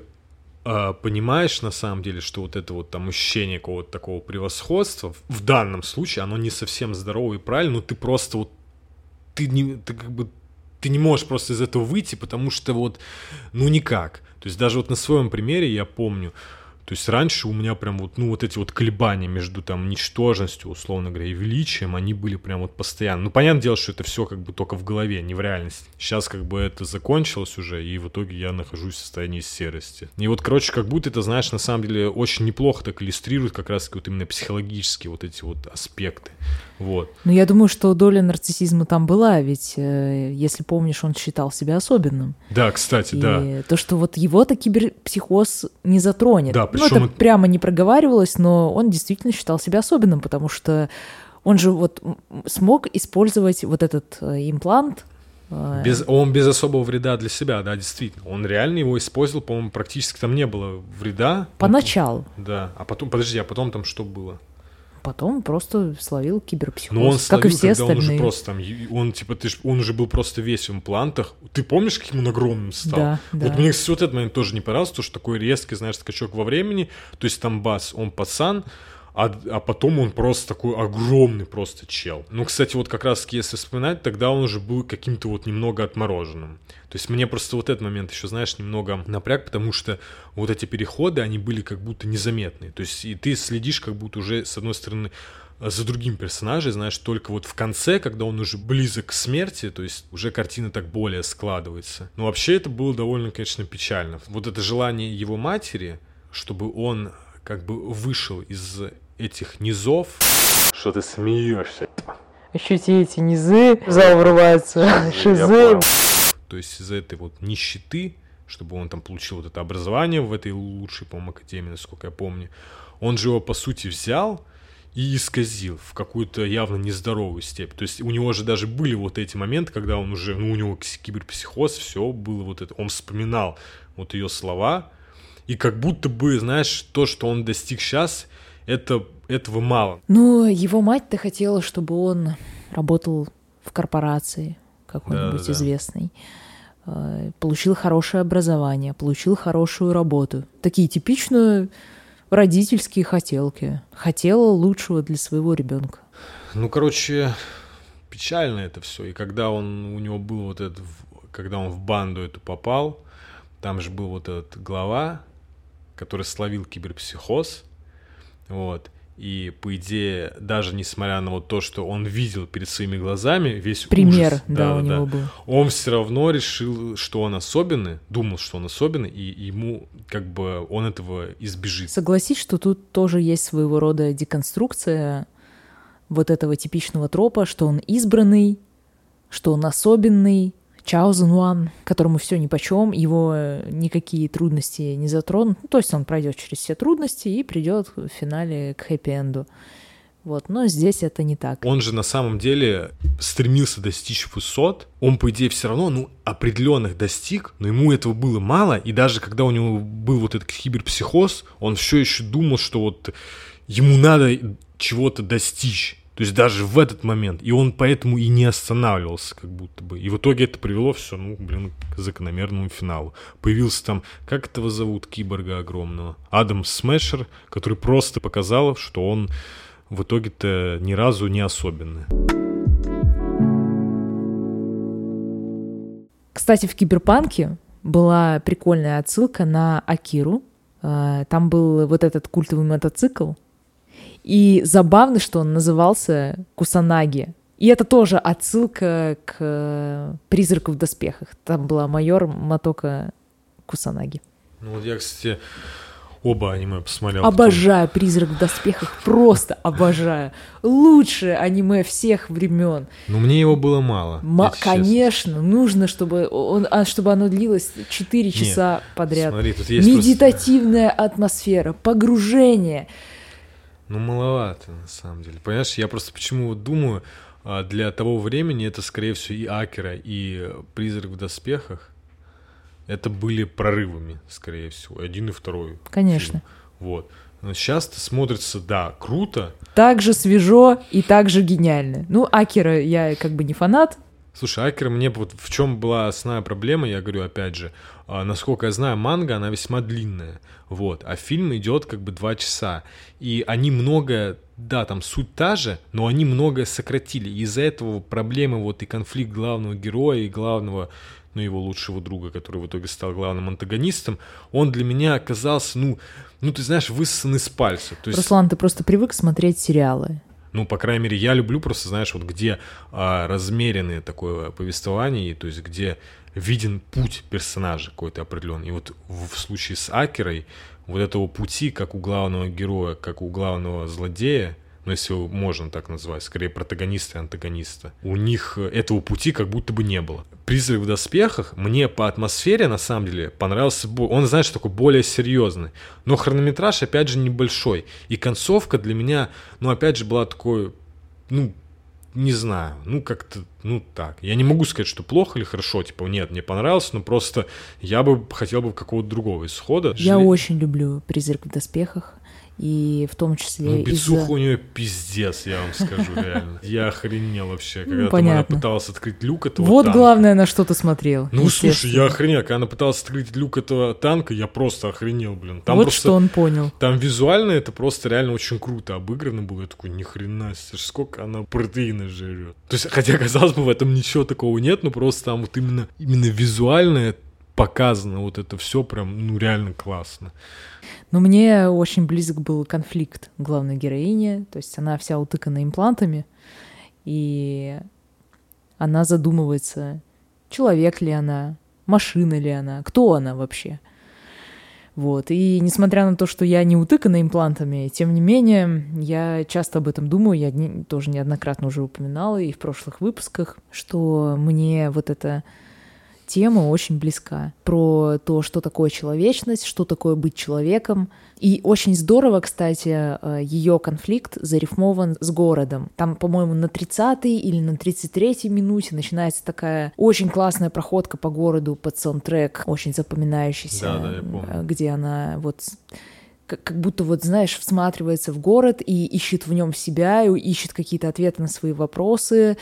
э, понимаешь на самом деле, что вот это вот там ощущение какого-то такого превосходства в, данном случае, оно не совсем здорово и правильно, но ты просто вот ты не, ты как бы ты не можешь просто из этого выйти, потому что вот, ну никак. То есть даже вот на своем примере я помню, то есть раньше у меня прям вот, ну вот эти вот колебания между там ничтожностью, условно говоря, и величием, они были прям вот постоянно. Ну, понятное дело, что это все как бы только в голове, не в реальности. Сейчас как бы это закончилось уже, и в итоге я нахожусь в состоянии серости. И вот, короче, как будто это, знаешь, на самом деле очень неплохо так иллюстрирует как раз вот именно психологические вот эти вот аспекты. Вот. Ну, я думаю, что доля нарциссизма там была, ведь, э, если помнишь, он считал себя особенным. Да, кстати, И да. то, что вот его-то киберпсихоз не затронет. Да, ну, причем это это- прямо не проговаривалось, но он действительно считал себя особенным, потому что Он же вот смог использовать вот этот э, имплант э, без, он без особого вреда для себя, да, действительно. Он реально его использовал, по-моему, практически там не было вреда. Поначалу. Да, а потом, подожди, а потом там что было? Потом просто словил киберпсихоз, Но он как и все остальные. он уже просто там, он типа, ты ж, он уже был просто весь в имплантах. Ты помнишь, каким он огромным стал? Да, вот да. мне, кстати, вот этот момент тоже не понравился, то, что такой резкий, знаешь, скачок во времени. То есть там бас, он пацан, а, а потом он просто такой огромный просто чел. Ну, кстати, вот как раз если вспоминать, тогда он уже был каким-то вот немного отмороженным. То есть мне просто вот этот момент еще, знаешь, немного напряг, потому что вот эти переходы, они были как будто незаметные. То есть и ты следишь как будто уже, с одной стороны, за другим персонажем, знаешь, только вот в конце, когда он уже близок к смерти, то есть уже картина так более складывается. Но вообще это было довольно, конечно, печально. Вот это желание его матери, чтобы он как бы вышел из этих низов. Что ты смеешься? Ощути эти низы, в зал врываются шизы. То есть из этой вот нищеты, чтобы он там получил вот это образование в этой лучшей, по-моему, академии, насколько я помню, он же его, по сути, взял и исказил в какую-то явно нездоровую степень. То есть у него же даже были вот эти моменты, когда он уже, ну, у него киберпсихоз, все было вот это. Он вспоминал вот ее слова, и как будто бы, знаешь, то, что он достиг сейчас, это, этого мало. Ну, его мать-то хотела, чтобы он работал в корпорации какой-нибудь Да-да-да. известной. Э, Получил хорошее образование, получил хорошую работу. Такие типичные родительские хотелки. Хотела лучшего для своего ребенка. Ну, короче, печально это все. И когда он, у него был вот этот, когда он в банду эту попал, там же был вот этот глава, который словил киберпсихоз, вот. И, по идее, даже несмотря на вот то, что он видел перед своими глазами, весь Пример, ужас, да, у да-да-да, него был. он все равно решил, что он особенный, думал, что он особенный, и ему как бы он этого избежит. Согласись, что тут тоже есть своего рода деконструкция вот этого типичного тропа, что он избранный, что он особенный, chosen one, которому все нипочем, его э, никакие трудности не затронут. Ну, то есть он пройдет через все трудности и придет в финале к хэппи-энду. Вот, но здесь это не так. Он же на самом деле стремился достичь высот. Он, по идее, все равно, ну, определенных достиг, но ему этого было мало. И даже когда у него был вот этот киберпсихоз, он все еще думал, что вот ему надо чего-то достичь. То есть даже в этот момент. И он поэтому и не останавливался, как будто бы. И в итоге это привело все, ну, блин, к закономерному финалу. Появился там, как этого зовут, киборга огромного? Адам Смешер, который просто показал, что он в итоге-то ни разу не особенный. Кстати, в Киберпанке была прикольная отсылка на Акиру. Э, Там был вот этот культовый мотоцикл. И забавно, что он назывался Кусанаги. И это тоже отсылка к э, «Призраку в доспехах». Там была майор Матока Кусанаги. Ну вот я, кстати, оба аниме посмотрел. Обожаю «Призрак в доспехах», просто обожаю. Лучшее аниме всех времен. Но мне его было мало. Ма- если честно. конечно, нужно, чтобы, он, а, чтобы оно длилось 4 часа подряд. Смотри, тут есть Медитативная атмосфера, погружение. Ну, маловато, на самом деле. Понимаешь, я просто почему вот думаю, а, для того времени это, скорее всего, и Акера, и Призрак в доспехах, это были прорывами, скорее всего, один и второй. Конечно. фильм. Вот. Но сейчас-то смотрится, да, круто. Так же свежо и так же гениально. Ну, Акера я как бы не фанат. Слушай, Акера мне вот в чем была основная проблема, я говорю опять же, насколько я знаю, манга, она весьма длинная, вот, а фильм идет как бы два часа, и они многое, да, там суть та же, но они многое сократили, из-за этого проблемы вот и конфликт главного героя и главного, ну, его лучшего друга, который в итоге стал главным антагонистом, он для меня оказался, ну, ну, ты знаешь, высосан из пальца, то есть... Руслан, ты просто привык смотреть сериалы. Ну, по крайней мере, я люблю просто, знаешь, вот где а, размеренное такое повествование, то есть где виден путь персонажа какой-то определенный. И вот в, в случае с Акерой вот этого пути, как у главного героя, как у главного злодея, ну, если можно так назвать, скорее протагониста и антагониста, у них этого пути как будто бы не было. «Призрак в доспехах» мне по атмосфере, на самом деле, понравился. Он, знаешь, такой более серьезный. Но хронометраж, опять же, небольшой. И концовка для меня, ну, опять же, была такой ну, не знаю, ну как-то, ну так. Я не могу сказать, что плохо или хорошо, типа, нет, мне понравилось, но просто я бы хотел бы какого-то другого исхода. Я Жили... очень люблю «Призрак в доспехах» и в том числе ну, бицуха из-за... у нее пиздец, я вам скажу, реально. Я охренел вообще, когда ну, понятно. она пыталась открыть люк этого Вот танка. главное, на что ты смотрел. Ну, слушай, я охренел, когда она пыталась открыть люк этого танка, я просто охренел, блин. Там вот просто, что он понял. Там визуально это просто реально очень круто обыграно было. Я такой, ни хрена себе, сколько она протеина жрет. То есть, хотя, казалось бы, в этом ничего такого нет, но просто там вот именно, именно визуально показано вот это все прям, ну, реально классно. Но мне очень близок был конфликт главной героини, то есть она вся утыкана имплантами, и она задумывается, человек ли она, машина ли она, кто она вообще. Вот. И несмотря на то, что я не утыкана имплантами, тем не менее, я часто об этом думаю, я не, тоже неоднократно уже упоминала и в прошлых выпусках, что мне вот это тема очень близка. Про то, что такое человечность, что такое быть человеком. И очень здорово, кстати, э, ее конфликт зарифмован с городом. Там, по-моему, на 30-й или на 33-й минуте начинается такая очень классная проходка по городу под саундтрек, очень запоминающийся, да, да. Э, где она вот как, как будто вот, знаешь, всматривается в город и ищет в нем себя, и ищет какие-то ответы на свои вопросы,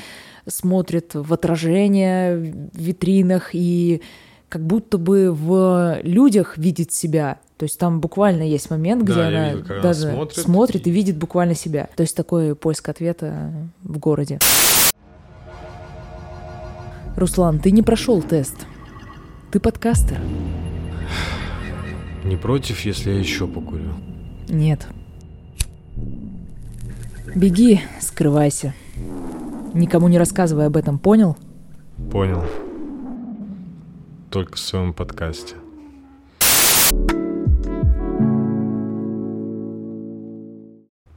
смотрит в отражение в витринах и как будто бы в людях видит себя. То есть там буквально есть момент, где да, она вижу, даже она смотрит, смотрит и... и видит буквально себя. То есть такой поиск ответа в городе. Руслан, ты не прошел тест. Ты подкастер. Не против, если я еще покурю? Нет. Беги, скрывайся. Никому не рассказывай об этом, понял? Понял. Только в своем подкасте.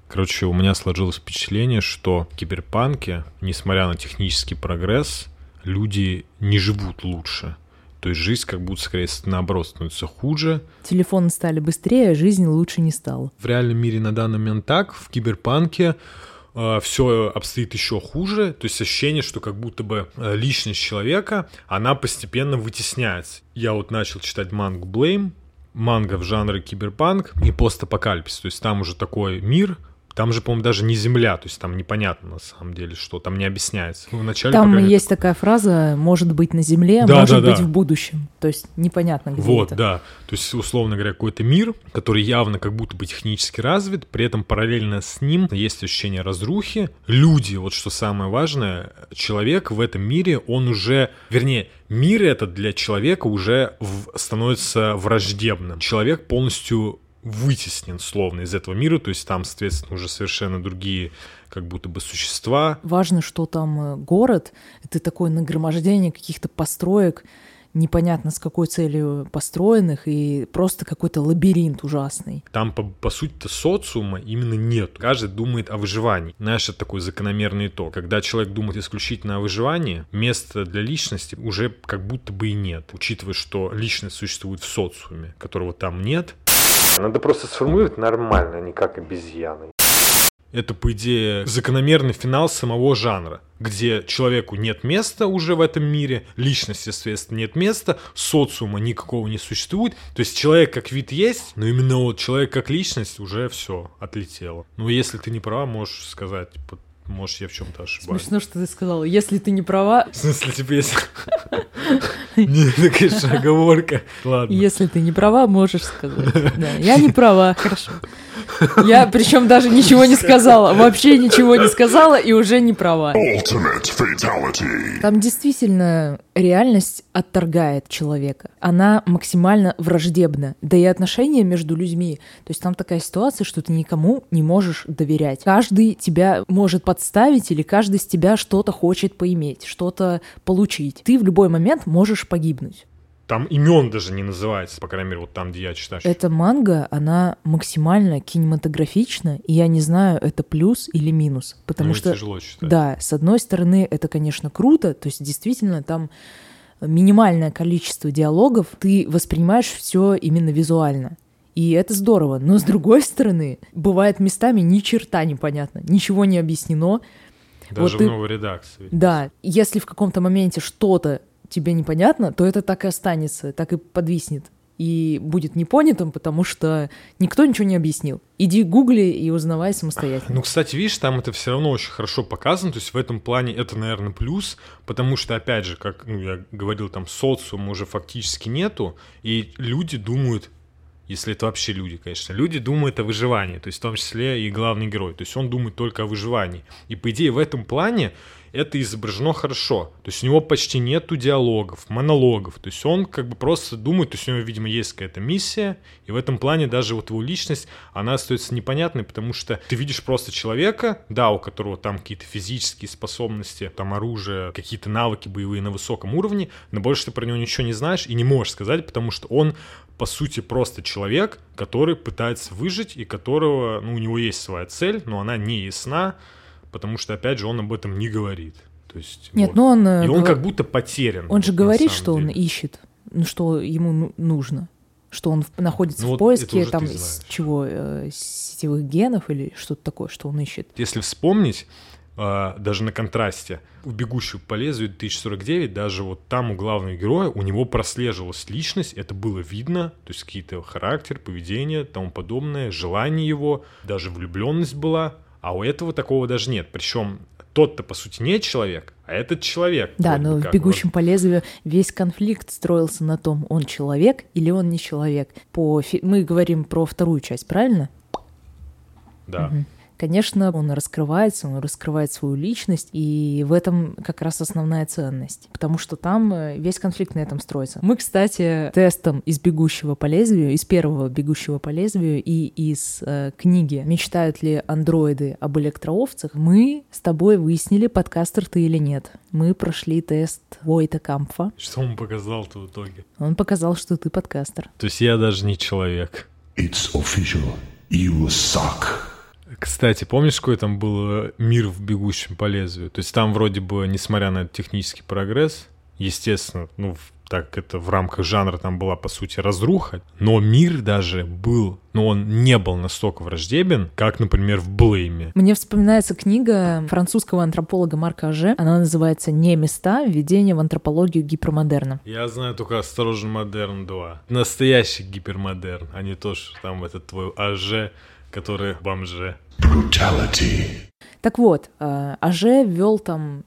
Короче, у меня сложилось впечатление, что в киберпанке, несмотря на технический прогресс, люди не живут лучше. То есть жизнь как будто, скорее, наоборот, становится хуже. Телефоны стали быстрее, а жизнь лучше не стала. В реальном мире на данный момент так, в киберпанке э, все обстоит еще хуже, то есть ощущение, что как будто бы э, личность человека, она постепенно вытесняется. Я вот начал читать мангу Blame, манга в жанре киберпанк и постапокалипсис, то есть там уже такой мир, там же, по-моему, даже не Земля, то есть там непонятно на самом деле, что там не объясняется. Ну, вначале, там есть так... такая фраза «может быть на Земле, да, может да, быть да. в будущем». То есть непонятно, где Вот, это. да. То есть, условно говоря, какой-то мир, который явно как будто бы технически развит, при этом параллельно с ним есть ощущение разрухи. Люди, вот что самое важное, человек в этом мире, он уже, вернее, мир этот для человека уже в, становится враждебным. Человек полностью вытеснен словно из этого мира, то есть там, соответственно, уже совершенно другие как будто бы существа. Важно, что там э, город, это такое нагромождение каких-то построек, непонятно с какой целью построенных, и просто какой-то лабиринт ужасный. Там, по, по сути-то, социума именно нет. Каждый думает о выживании. Знаешь, это такой закономерный итог. Когда человек думает исключительно о выживании, места для личности уже как будто бы и нет. Учитывая, что личность существует в социуме, которого там нет, надо просто сформулировать нормально, а не как обезьяны. Это, по идее, закономерный финал самого жанра, где человеку нет места уже в этом мире, личности, соответственно, нет места, социума никакого не существует. То есть человек как вид есть, но именно вот человек как личность уже все отлетело. Ну, если ты не права, можешь сказать, типа, может, я в чем-то ошибаюсь. Смешно, что ты сказал. Если ты не права... В смысле, типа, если... Не, такая же оговорка. Ладно. Если ты не права, можешь сказать. Да, я не права, хорошо. Я причем даже ничего не сказала, вообще ничего не сказала и уже не права. Там действительно реальность отторгает человека. Она максимально враждебна. Да и отношения между людьми. То есть там такая ситуация, что ты никому не можешь доверять. Каждый тебя может подставить или каждый с тебя что-то хочет поиметь, что-то получить. Ты в любой момент можешь погибнуть. Там имен даже не называется, по крайней мере, вот там, где я читаю. Эта манга, она максимально кинематографична, и я не знаю, это плюс или минус. Потому ну, что, тяжело читать. да, с одной стороны, это, конечно, круто, то есть действительно там минимальное количество диалогов, ты воспринимаешь все именно визуально. И это здорово. Но с другой стороны, бывает местами ни черта непонятно, ничего не объяснено, Даже вот в ты- новой редакции. Да, если в каком-то моменте что-то тебе непонятно, то это так и останется, так и подвиснет. И будет непонятым, потому что никто ничего не объяснил. Иди гугли и узнавай самостоятельно. Ну, кстати, видишь, там это все равно очень хорошо показано, то есть в этом плане это, наверное, плюс, потому что, опять же, как ну, я говорил, там социума уже фактически нету, и люди думают, если это вообще люди, конечно, люди думают о выживании, то есть в том числе и главный герой, то есть он думает только о выживании. И, по идее, в этом плане это изображено хорошо. То есть у него почти нету диалогов, монологов. То есть он как бы просто думает, то есть у него, видимо, есть какая-то миссия, и в этом плане даже вот его личность, она остается непонятной, потому что ты видишь просто человека, да, у которого там какие-то физические способности, там оружие, какие-то навыки боевые на высоком уровне, но больше ты про него ничего не знаешь и не можешь сказать, потому что он по сути, просто человек, который пытается выжить и которого, ну, у него есть своя цель, но она не ясна, потому что, опять же, он об этом не говорит. То есть, Нет, вот. ну он... э, И он гова- как будто потерян. Он же вот, говорит, что он деле. ищет, ну, что ему ну- нужно. Что он находится Ну, в вот поиске там знаешь. чего, э, сетевых генов или что-то такое, что он ищет. Если вспомнить, а, даже на контрасте, в «Бегущую по лезвию» 2049, даже вот там у главного героя, у него прослеживалась личность, это было видно, то есть какие-то характер, поведение, тому подобное, желание его, даже влюбленность была, а у этого такого даже нет. Причем тот-то, по сути, не человек, а этот человек. Да, но в. «Бегущем по лезвию» весь конфликт строился на том, он человек или он не человек. По фи- Мы говорим про вторую часть, правильно? Вот, да. Мгм. Конечно, он раскрывается, он раскрывает свою личность, и в этом как раз основная ценность, потому что там э, весь конфликт на этом строится. Мы, кстати, тестом из «Бегущего по лезвию», из первого «Бегущего по лезвию» и из э, книги «Мечтают ли андроиды об электроовцах» мы с тобой выяснили, подкастер ты или нет. Мы прошли тест Войта Кампфа. Что он показал-то в итоге? Он показал, что ты подкастер. То есть я даже не человек. It's official. You suck. Кстати, помнишь, какой там был э, мир в «Бегущем по лезвию»? То есть там вроде бы, несмотря на технический прогресс, естественно, ну, так как это в рамках жанра там была, по сути, разруха, но мир даже был, но он не был настолько враждебен, как, например, в «Блейме». Мне вспоминается книга французского антрополога Марка Аже. Она называется «Не места. Введение в антропологию гипермодерна». Я знаю только «Осторожно, модерн 2». Настоящий гипермодерн, а не то, что там этот твой АЖ, который бомже. Brutality. Так вот, э, Аже ввел там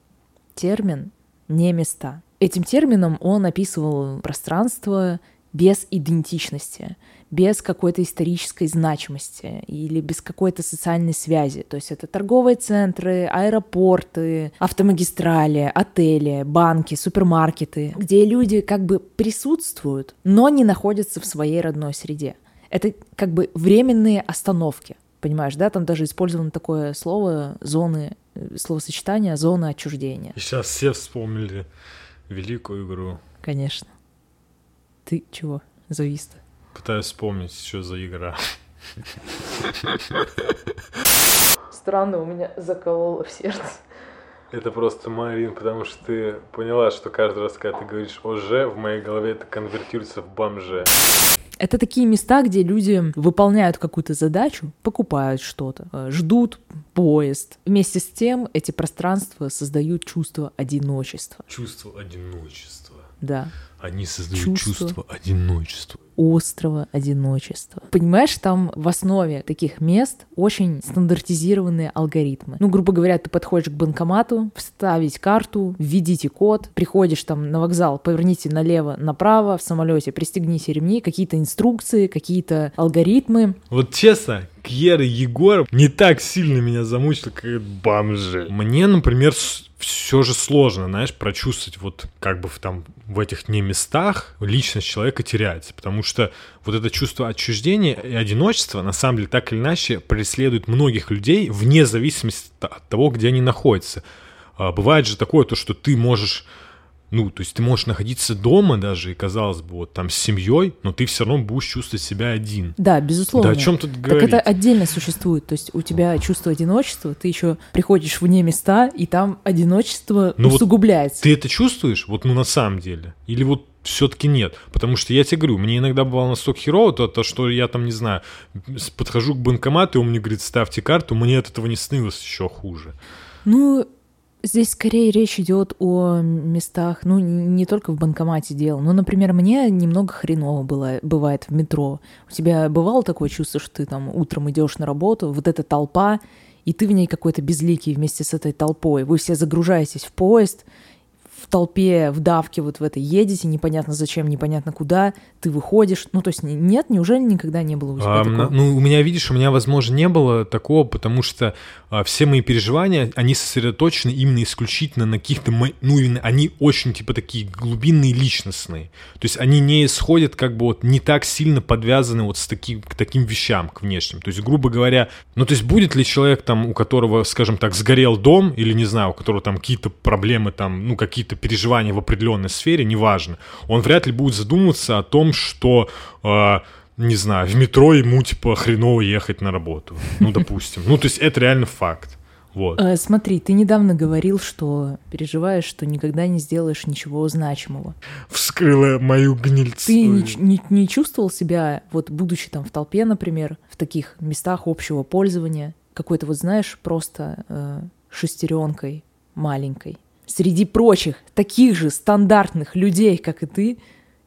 термин «не места». Этим термином он описывал пространство без идентичности, без какой-то исторической значимости или без какой-то социальной связи. То есть это торговые центры, аэропорты, автомагистрали, отели, банки, супермаркеты, где люди как бы присутствуют, но не находятся в своей родной среде. Это как бы временные остановки. Понимаешь, да, там даже использовано такое слово зоны, э, словосочетание зона отчуждения. И сейчас все вспомнили великую игру. Конечно. Ты чего? Завис-то. Пытаюсь вспомнить, что за игра. Странно, у меня закололо в сердце. Это просто Марин, потому что ты поняла, что каждый раз, когда ты говоришь ОЖ, в моей голове это конвертируется в бомже. Это такие места, где люди выполняют какую-то задачу, покупают что-то, э, ждут поезд. Вместе с тем эти пространства создают чувство одиночества. Чувство одиночества. Да, Они создают Чувство. чувство, одиночества. острого одиночества. Понимаешь, там в основе таких мест очень стандартизированные алгоритмы. Ну, грубо говоря, ты подходишь к банкомату, вставить карту, введите код, приходишь там на вокзал, поверните налево, направо, в самолете пристегните ремни, какие-то инструкции, какие-то алгоритмы. Вот честно, Кьер и Егор не так сильно меня замучили, как бомжи. Мне, например, все же сложно, знаешь, прочувствовать вот как бы в там в этих не местах личность человека теряется, потому что вот это чувство отчуждения и одиночества на самом деле так или иначе преследует многих людей вне зависимости от того, где они находятся. А, Бывает же такое, то, что ты можешь ну, то есть ты можешь находиться дома даже, и казалось бы, вот там с семьей, но ты все равно будешь чувствовать себя один. Да, безусловно. Да о чем тут Так говорить? это отдельно существует. То есть у тебя чувство одиночества, ты еще приходишь вне места, и там одиночество Ну вот усугубляется. Ты это чувствуешь, вот ну на самом деле? Или вот все-таки нет? Потому что я тебе говорю, мне иногда бывало настолько херово, то, то, что я там, не знаю, подхожу к банкомату, и он мне говорит, ставьте карту, мне от этого не снилось еще хуже. Ну, здесь скорее речь идет о местах, ну, не только в банкомате дело. Ну, например, мне немного хреново было, бывает в метро. У тебя бывало такое чувство, что ты там утром идешь на работу, вот эта толпа, и ты в ней какой-то безликий вместе с этой толпой. Вы все загружаетесь в поезд, в толпе, в давке вот в этой едете, непонятно зачем, непонятно куда, ты выходишь. Ну, то есть нет, неужели никогда не было у тебя А, такого? ну, у меня, видишь, у меня, возможно, не было такого, потому что а, все мои переживания, они сосредоточены именно исключительно на каких-то, ну, именно они очень, типа, такие глубинные, личностные. То есть они не исходят, как бы, вот, не так сильно подвязаны вот с таким, к таким вещам, к внешним. То есть, грубо говоря, ну, то есть будет ли человек, там, у которого, скажем так, сгорел дом, или, не знаю, у которого там какие-то проблемы, там, ну, какие-то переживания в определенной сфере, неважно, он вряд ли будет задумываться о том, что... а, не знаю, в метро ему, типа, хреново ехать на работу. Ну, допустим. Ну, то есть это реально факт. Вот. Э, смотри, ты недавно говорил, что переживаешь, что никогда не сделаешь ничего значимого. Вскрыла мою гнильцу. Ты не, не- не чувствовал себя, вот будучи там в толпе, например, в таких местах общего пользования, какой-то вот, знаешь, просто э, шестеренкой маленькой, среди прочих таких же стандартных людей, как и ты,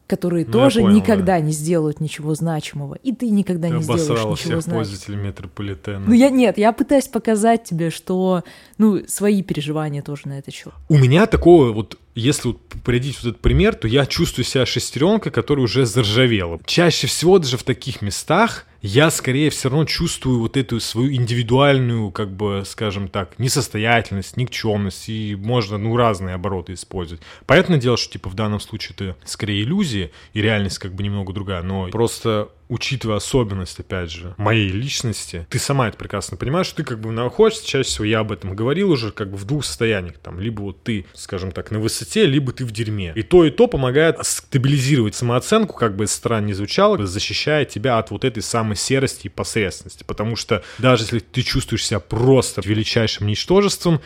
которые Ну, тоже понял, никогда не сделают ничего значимого, и ты никогда Ты не сделаешь ничего всех значимого. пользователей метрополитена. Ну я нет, я пытаюсь показать тебе, что, ну, свои переживания тоже на этот счет. У меня такого вот, если вот приводить вот этот пример, то я чувствую себя шестеренкой, которая уже заржавела. Чаще всего даже в таких местах я скорее все равно чувствую вот эту свою индивидуальную, как бы, скажем так, несостоятельность, никчемность, и можно, ну, разные обороты использовать. Понятное дело, что, типа, в данном случае это скорее иллюзия, и реальность как бы немного другая, но просто учитывая особенность, опять же, моей личности, ты сама это прекрасно понимаешь, что ты как бы находишься, чаще всего я об этом говорил уже, как бы в двух состояниях, там, либо вот ты, скажем так, на высоте, либо ты в дерьме. И то, и то помогает стабилизировать самооценку, как бы странно не звучало, защищая тебя от вот этой самой серости и посредственности, потому что даже если ты чувствуешь себя просто величайшим ничтожеством,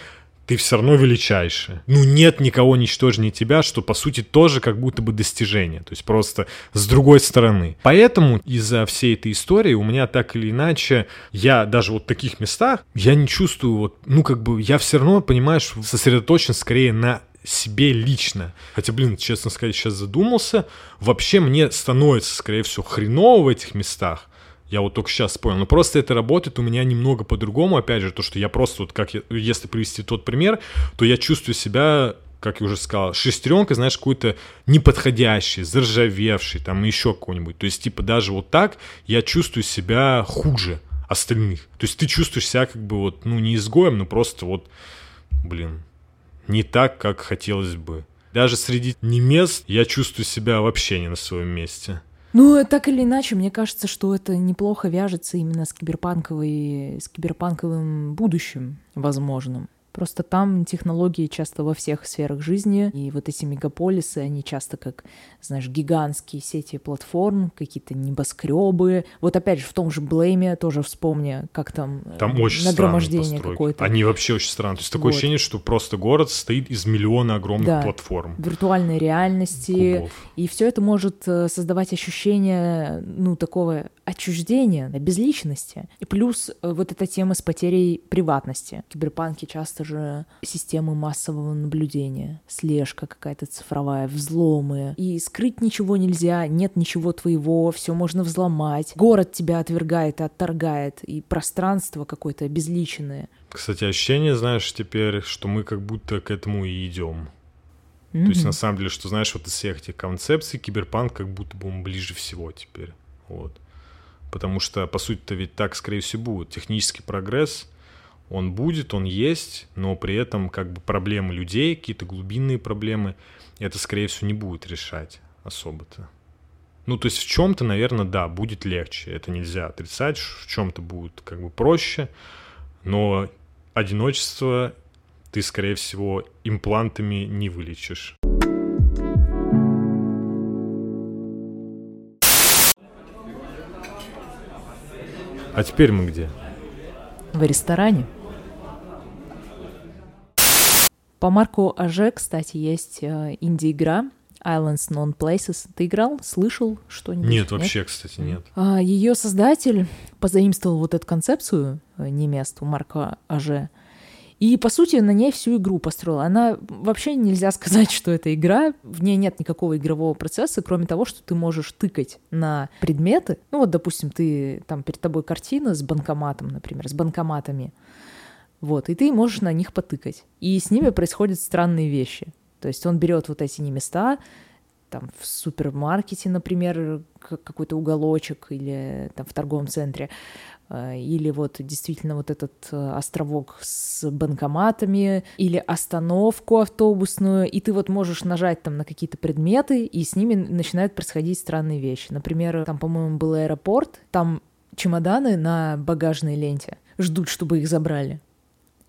ты все равно величайший. Ну, нет никого ничтожнее тебя, что, по сути, тоже как будто бы достижение. То есть просто с другой стороны. Поэтому из-за всей этой истории у меня так или иначе, я даже вот в таких местах, я не чувствую вот, ну, как бы, я все равно, понимаешь, сосредоточен скорее на себе лично. Хотя, блин, честно сказать, сейчас задумался. Вообще мне становится, скорее всего, хреново в этих местах. Я вот только сейчас понял. Но просто это работает у меня немного по-другому. Опять же, то, что я просто вот как, я- если привести тот пример, то я чувствую себя как я уже сказал, шестеренка, знаешь, какой-то неподходящий, заржавевший, там еще какой-нибудь. То есть, типа, даже вот так я чувствую себя хуже остальных. То есть ты чувствуешь себя как бы вот, ну, не изгоем, но просто вот, блин, не так, как хотелось бы. Даже среди немест я чувствую себя вообще не на своем месте. Ну, так или иначе, мне кажется, что это неплохо вяжется именно с киберпанковой, с киберпанковым будущим возможным. Просто там технологии часто во всех сферах жизни, и вот эти мегаполисы, они часто как, знаешь, гигантские сети платформ, какие-то небоскребы. Вот опять же, в том же Блейме тоже вспомни, как там, э, Там очень нагромождение какое-то. Они вообще очень странные. То есть такое Вот. ощущение, что просто город состоит из миллиона огромных Да. платформ. виртуальной реальности, Кубов. и все это может э, создавать ощущение, ну, такого отчуждения, безличности. И плюс э, вот эта тема с потерей приватности. В киберпанке часто же системы массового наблюдения, слежка какая-то цифровая, взломы. И скрыть ничего нельзя, нет ничего твоего, все можно взломать. Город тебя отвергает и отторгает, и пространство какое-то обезличенное. Кстати, ощущение, знаешь, теперь, что мы как будто к этому и идем. То есть, на самом деле, что, знаешь, вот из всех этих концепций киберпанк как будто бы он ближе всего теперь. Вот. Потому что, по сути-то, ведь так, скорее всего, будет. Технический прогресс, он будет, он есть, но при этом как бы проблемы людей, какие-то глубинные проблемы, это, скорее всего, не будет решать особо-то. Ну, то есть в чем-то, наверное, да, будет легче. Это нельзя отрицать, в чем-то будет как бы проще, но одиночество ты, скорее всего, имплантами не вылечишь. А теперь мы где? В ресторане. По Марку Аже, кстати, есть э, инди-игра Islands Non Places. Ты играл? Слышал что-нибудь? Нет, вообще, кстати, нет. Ее создатель позаимствовал вот эту концепцию э, не мест у Марка Аже И, по сути, на ней всю игру построила. Она вообще нельзя сказать, что это игра. В ней нет никакого игрового процесса, кроме того, что ты можешь тыкать на предметы. Ну вот, допустим, ты там перед тобой картина с банкоматом, например, с банкоматами. Вот, и ты можешь на них потыкать. И с ними происходят странные вещи. То есть он берет вот эти не места, там в супермаркете, например, какой-то уголочек или там в торговом центре, э, или вот действительно вот этот э, островок с банкоматами, или остановку автобусную, и ты вот можешь нажать там на какие-то предметы, и с ними начинают происходить странные вещи. Например, там, по-моему, был аэропорт, там чемоданы на багажной ленте ждут, чтобы их забрали.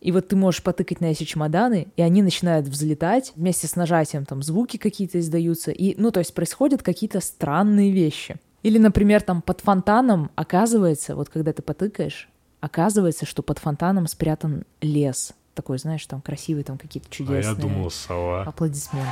И вот ты можешь потыкать на эти чемоданы, и они начинают взлетать вместе с нажатием, там звуки какие-то издаются, и, ну, то есть происходят какие-то странные вещи. Или, например, там под фонтаном оказывается, вот когда ты потыкаешь, оказывается, что под фонтаном спрятан лес. Такой, знаешь, там красивый, там какие-то чудесные... А я думал, сова. Аплодисменты.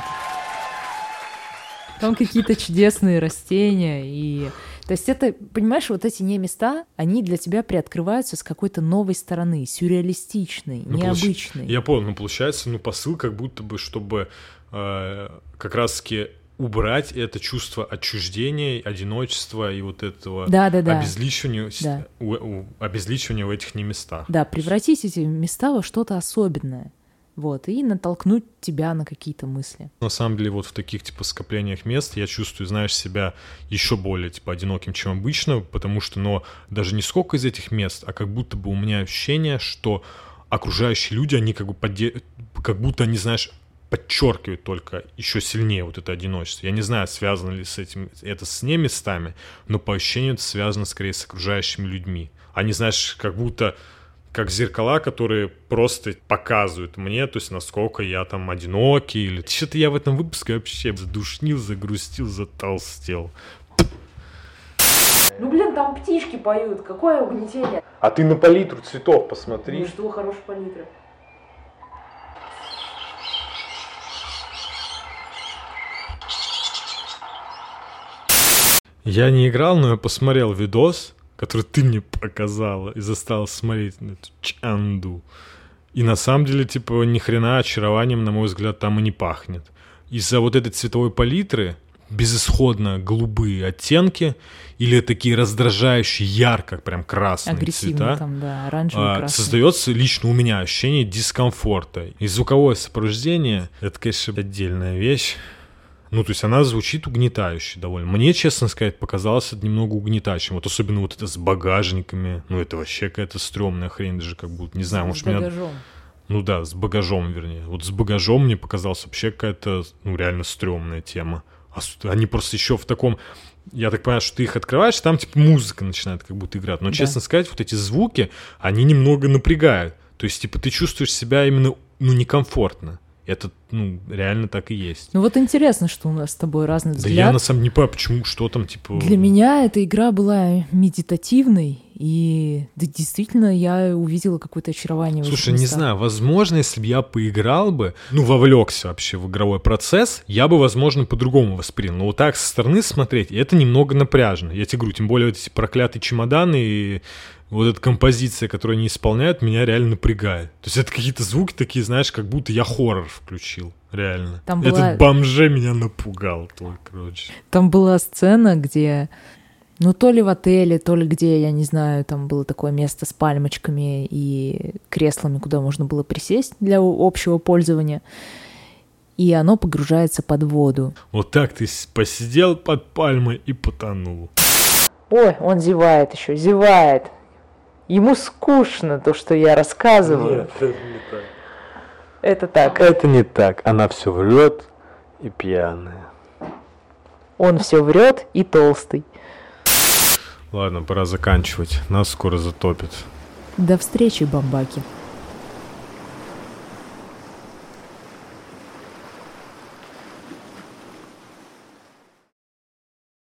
Там какие-то чудесные растения и то есть это, понимаешь, вот эти не места, они для тебя приоткрываются с какой-то новой стороны, сюрреалистичной, ну, необычной. Получ... Я понял, ну получается, ну посыл как будто бы, чтобы э, как раз-таки убрать это чувство отчуждения, одиночества и вот этого да, да, да. обезличивания, да. У, у, обезличивания в этих не местах. Да, превратить эти места во что-то особенное вот, и натолкнуть тебя на какие-то мысли. На самом деле, вот в таких, типа, скоплениях мест я чувствую, знаешь, себя еще более, типа, одиноким, чем обычно, потому что, но даже не сколько из этих мест, а как будто бы у меня ощущение, что окружающие люди, они как бы подде... как будто они, знаешь, подчеркивают только еще сильнее вот это одиночество. Я не знаю, связано ли с этим это с не местами, но по ощущению это связано скорее с окружающими людьми. Они, знаешь, как будто как зеркала, которые просто показывают мне, то есть насколько я там одинокий, или что-то я в этом выпуске вообще задушнил, загрустил, затолстел. Ну, блин, там птички поют, какое угнетение. А ты на палитру цветов посмотри. Ну что, хорошая палитра. Я не играл, но я посмотрел видос, который ты мне показала и заставил смотреть на эту чанду. И на самом деле, типа, ни хрена очарованием, на мой взгляд, там и не пахнет. Из-за вот этой цветовой палитры безысходно голубые оттенки или такие раздражающие, ярко, прям красные Агрессивно цвета, там, да, оранжевый, а, создается лично у меня ощущение дискомфорта. И звуковое сопровождение — это, конечно, отдельная вещь. Ну, то есть она звучит угнетающе довольно. Мне, честно сказать, показалось это немного угнетающим. Вот особенно вот это с багажниками. Ну, это вообще какая-то стрёмная хрень даже как будто. Не знаю, с может, багажом. меня... Ну да, с багажом, вернее. Вот с багажом мне показалась вообще какая-то, ну, реально стрёмная тема. А они просто еще в таком... Я так понимаю, что ты их открываешь, там типа музыка начинает как будто играть. Но, да. честно сказать, вот эти звуки, они немного напрягают. То есть, типа, ты чувствуешь себя именно, ну, некомфортно. Это, ну, реально так и есть. Ну вот интересно, что у нас с тобой разный взгляд. Да я на самом не понимаю, почему, что там, типа... Для меня эта игра была медитативной, и да, действительно я увидела какое-то очарование. Слушай, не знаю, возможно, если бы я поиграл бы, ну, вовлекся вообще в игровой процесс, я бы, возможно, по-другому воспринял. Но вот так со стороны смотреть, это немного напряжно. Я тебе говорю, тем более вот эти проклятые чемоданы и вот эта композиция, которую они исполняют, меня реально напрягает. То есть это какие-то звуки такие, знаешь, как будто я хоррор включил. Реально. Там Этот была... бомже меня напугал, только, короче. Там была сцена, где ну, то ли в отеле, то ли где, я не знаю, там было такое место с пальмочками и креслами, куда можно было присесть для общего пользования. И оно погружается под воду. Вот так ты посидел под пальмой и потонул. Ой, он зевает еще, зевает. Ему скучно то, что я рассказываю. Нет, это не так. Это так. Это не так. Она все врет и пьяная. Он все врет и толстый. Ладно, пора заканчивать. Нас скоро затопит. До встречи, бомбаки.